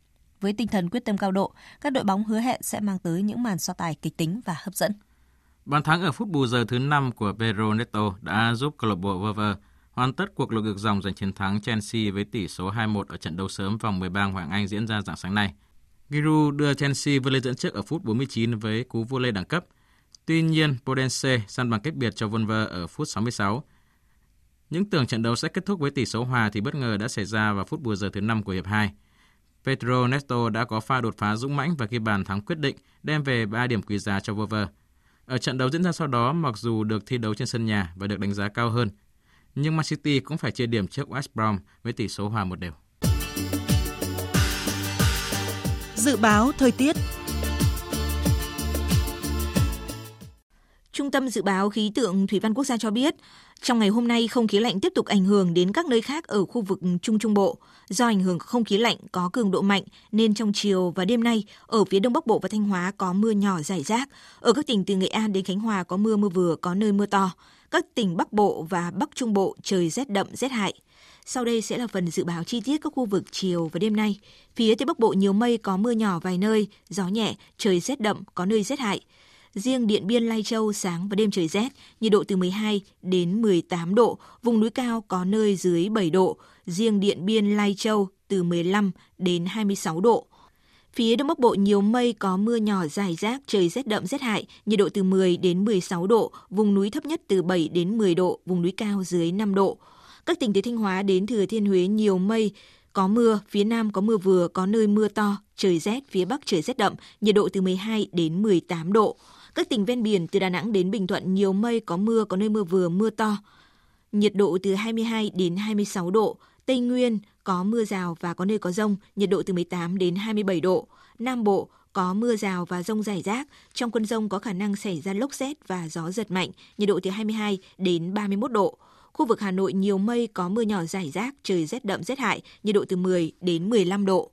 Với tinh thần quyết tâm cao độ, các đội bóng hứa hẹn sẽ mang tới những màn so tài kịch tính và hấp dẫn. Bàn thắng ở phút bù giờ thứ 5 của Pedro Neto đã giúp câu lạc bộ Wolver hoàn tất cuộc lội ngược dòng giành chiến thắng Chelsea với tỷ số 2-1 ở trận đấu sớm vòng 13 Hoàng Anh diễn ra dạng sáng nay. Giroud đưa Chelsea vươn lên dẫn trước ở phút 49 với cú vô lê đẳng cấp. Tuy nhiên, Podence săn bằng cách biệt cho Wolver ở phút 66. Những tưởng trận đấu sẽ kết thúc với tỷ số hòa thì bất ngờ đã xảy ra vào phút bù giờ thứ 5 của hiệp 2. Pedro Neto đã có pha đột phá dũng mãnh và ghi bàn thắng quyết định, đem về 3 điểm quý giá cho Wolver. Ở trận đấu diễn ra sau đó, mặc dù được thi đấu trên sân nhà và được đánh giá cao hơn, nhưng Man City cũng phải chia điểm trước West Brom với tỷ số hòa một đều. Dự báo thời tiết Trung tâm Dự báo Khí tượng Thủy văn Quốc gia cho biết, trong ngày hôm nay không khí lạnh tiếp tục ảnh hưởng đến các nơi khác ở khu vực Trung Trung Bộ. Do ảnh hưởng không khí lạnh có cường độ mạnh nên trong chiều và đêm nay ở phía Đông Bắc Bộ và Thanh Hóa có mưa nhỏ rải rác. Ở các tỉnh từ Nghệ An đến Khánh Hòa có mưa mưa vừa, có nơi mưa to. Các tỉnh Bắc Bộ và Bắc Trung Bộ trời rét đậm rét hại. Sau đây sẽ là phần dự báo chi tiết các khu vực chiều và đêm nay. Phía Tây Bắc Bộ nhiều mây có mưa nhỏ vài nơi, gió nhẹ, trời rét đậm, có nơi rét hại. Riêng Điện Biên Lai Châu sáng và đêm trời rét, nhiệt độ từ 12 đến 18 độ, vùng núi cao có nơi dưới 7 độ, riêng Điện Biên Lai Châu từ 15 đến 26 độ. Phía Đông Bắc Bộ nhiều mây có mưa nhỏ dài rác, trời rét đậm rét hại, nhiệt độ từ 10 đến 16 độ, vùng núi thấp nhất từ 7 đến 10 độ, vùng núi cao dưới 5 độ. Các tỉnh từ Thanh Hóa đến Thừa Thiên Huế nhiều mây, có mưa, phía Nam có mưa vừa, có nơi mưa to, trời rét, phía Bắc trời rét đậm, nhiệt độ từ 12 đến 18 độ. Các tỉnh ven biển từ Đà Nẵng đến Bình Thuận nhiều mây có mưa, có nơi mưa vừa, mưa to. Nhiệt độ từ 22 đến 26 độ. Tây Nguyên có mưa rào và có nơi có rông, nhiệt độ từ 18 đến 27 độ. Nam Bộ có mưa rào và rông rải rác. Trong cơn rông có khả năng xảy ra lốc xét và gió giật mạnh, nhiệt độ từ 22 đến 31 độ. Khu vực Hà Nội nhiều mây có mưa nhỏ rải rác, trời rét đậm rét hại, nhiệt độ từ 10 đến 15 độ.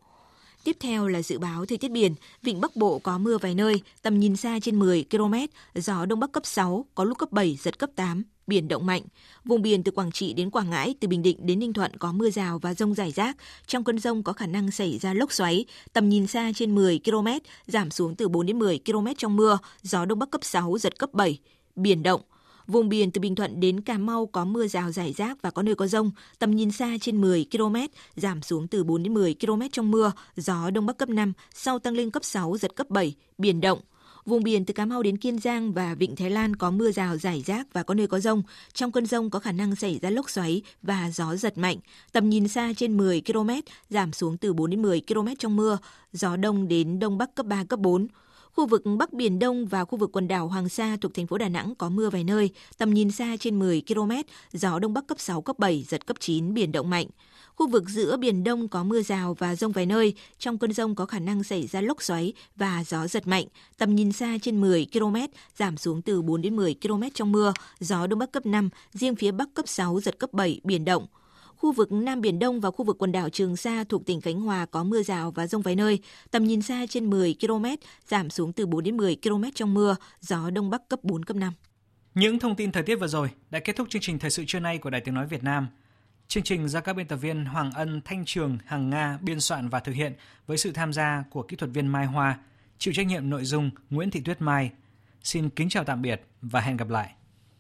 Tiếp theo là dự báo thời tiết biển, vịnh Bắc Bộ có mưa vài nơi, tầm nhìn xa trên 10 km, gió đông bắc cấp 6, có lúc cấp 7, giật cấp 8, biển động mạnh. Vùng biển từ Quảng Trị đến Quảng Ngãi, từ Bình Định đến Ninh Thuận có mưa rào và rông rải rác. Trong cơn rông có khả năng xảy ra lốc xoáy, tầm nhìn xa trên 10 km, giảm xuống từ 4 đến 10 km trong mưa, gió đông bắc cấp 6, giật cấp 7, biển động. Vùng biển từ Bình Thuận đến Cà Mau có mưa rào rải rác và có nơi có rông, tầm nhìn xa trên 10 km, giảm xuống từ 4 đến 10 km trong mưa, gió đông bắc cấp 5, sau tăng lên cấp 6, giật cấp 7, biển động. Vùng biển từ Cà Mau đến Kiên Giang và Vịnh Thái Lan có mưa rào rải rác và có nơi có rông. Trong cơn rông có khả năng xảy ra lốc xoáy và gió giật mạnh. Tầm nhìn xa trên 10 km, giảm xuống từ 4 đến 10 km trong mưa. Gió đông đến đông bắc cấp 3, cấp 4. Khu vực Bắc Biển Đông và khu vực quần đảo Hoàng Sa thuộc thành phố Đà Nẵng có mưa vài nơi, tầm nhìn xa trên 10 km, gió Đông Bắc cấp 6, cấp 7, giật cấp 9, biển động mạnh. Khu vực giữa Biển Đông có mưa rào và rông vài nơi, trong cơn rông có khả năng xảy ra lốc xoáy và gió giật mạnh, tầm nhìn xa trên 10 km, giảm xuống từ 4 đến 10 km trong mưa, gió Đông Bắc cấp 5, riêng phía Bắc cấp 6, giật cấp 7, biển động. Khu vực Nam Biển Đông và khu vực quần đảo Trường Sa thuộc tỉnh Khánh Hòa có mưa rào và rông vài nơi, tầm nhìn xa trên 10 km, giảm xuống từ 4 đến 10 km trong mưa, gió Đông Bắc cấp 4, cấp 5. Những thông tin thời tiết vừa rồi đã kết thúc chương trình Thời sự trưa nay của Đài Tiếng Nói Việt Nam. Chương trình do các biên tập viên Hoàng Ân, Thanh Trường, Hằng Nga biên soạn và thực hiện với sự tham gia của kỹ thuật viên Mai Hoa, chịu trách nhiệm nội dung Nguyễn Thị Tuyết Mai. Xin kính chào tạm biệt và hẹn gặp lại.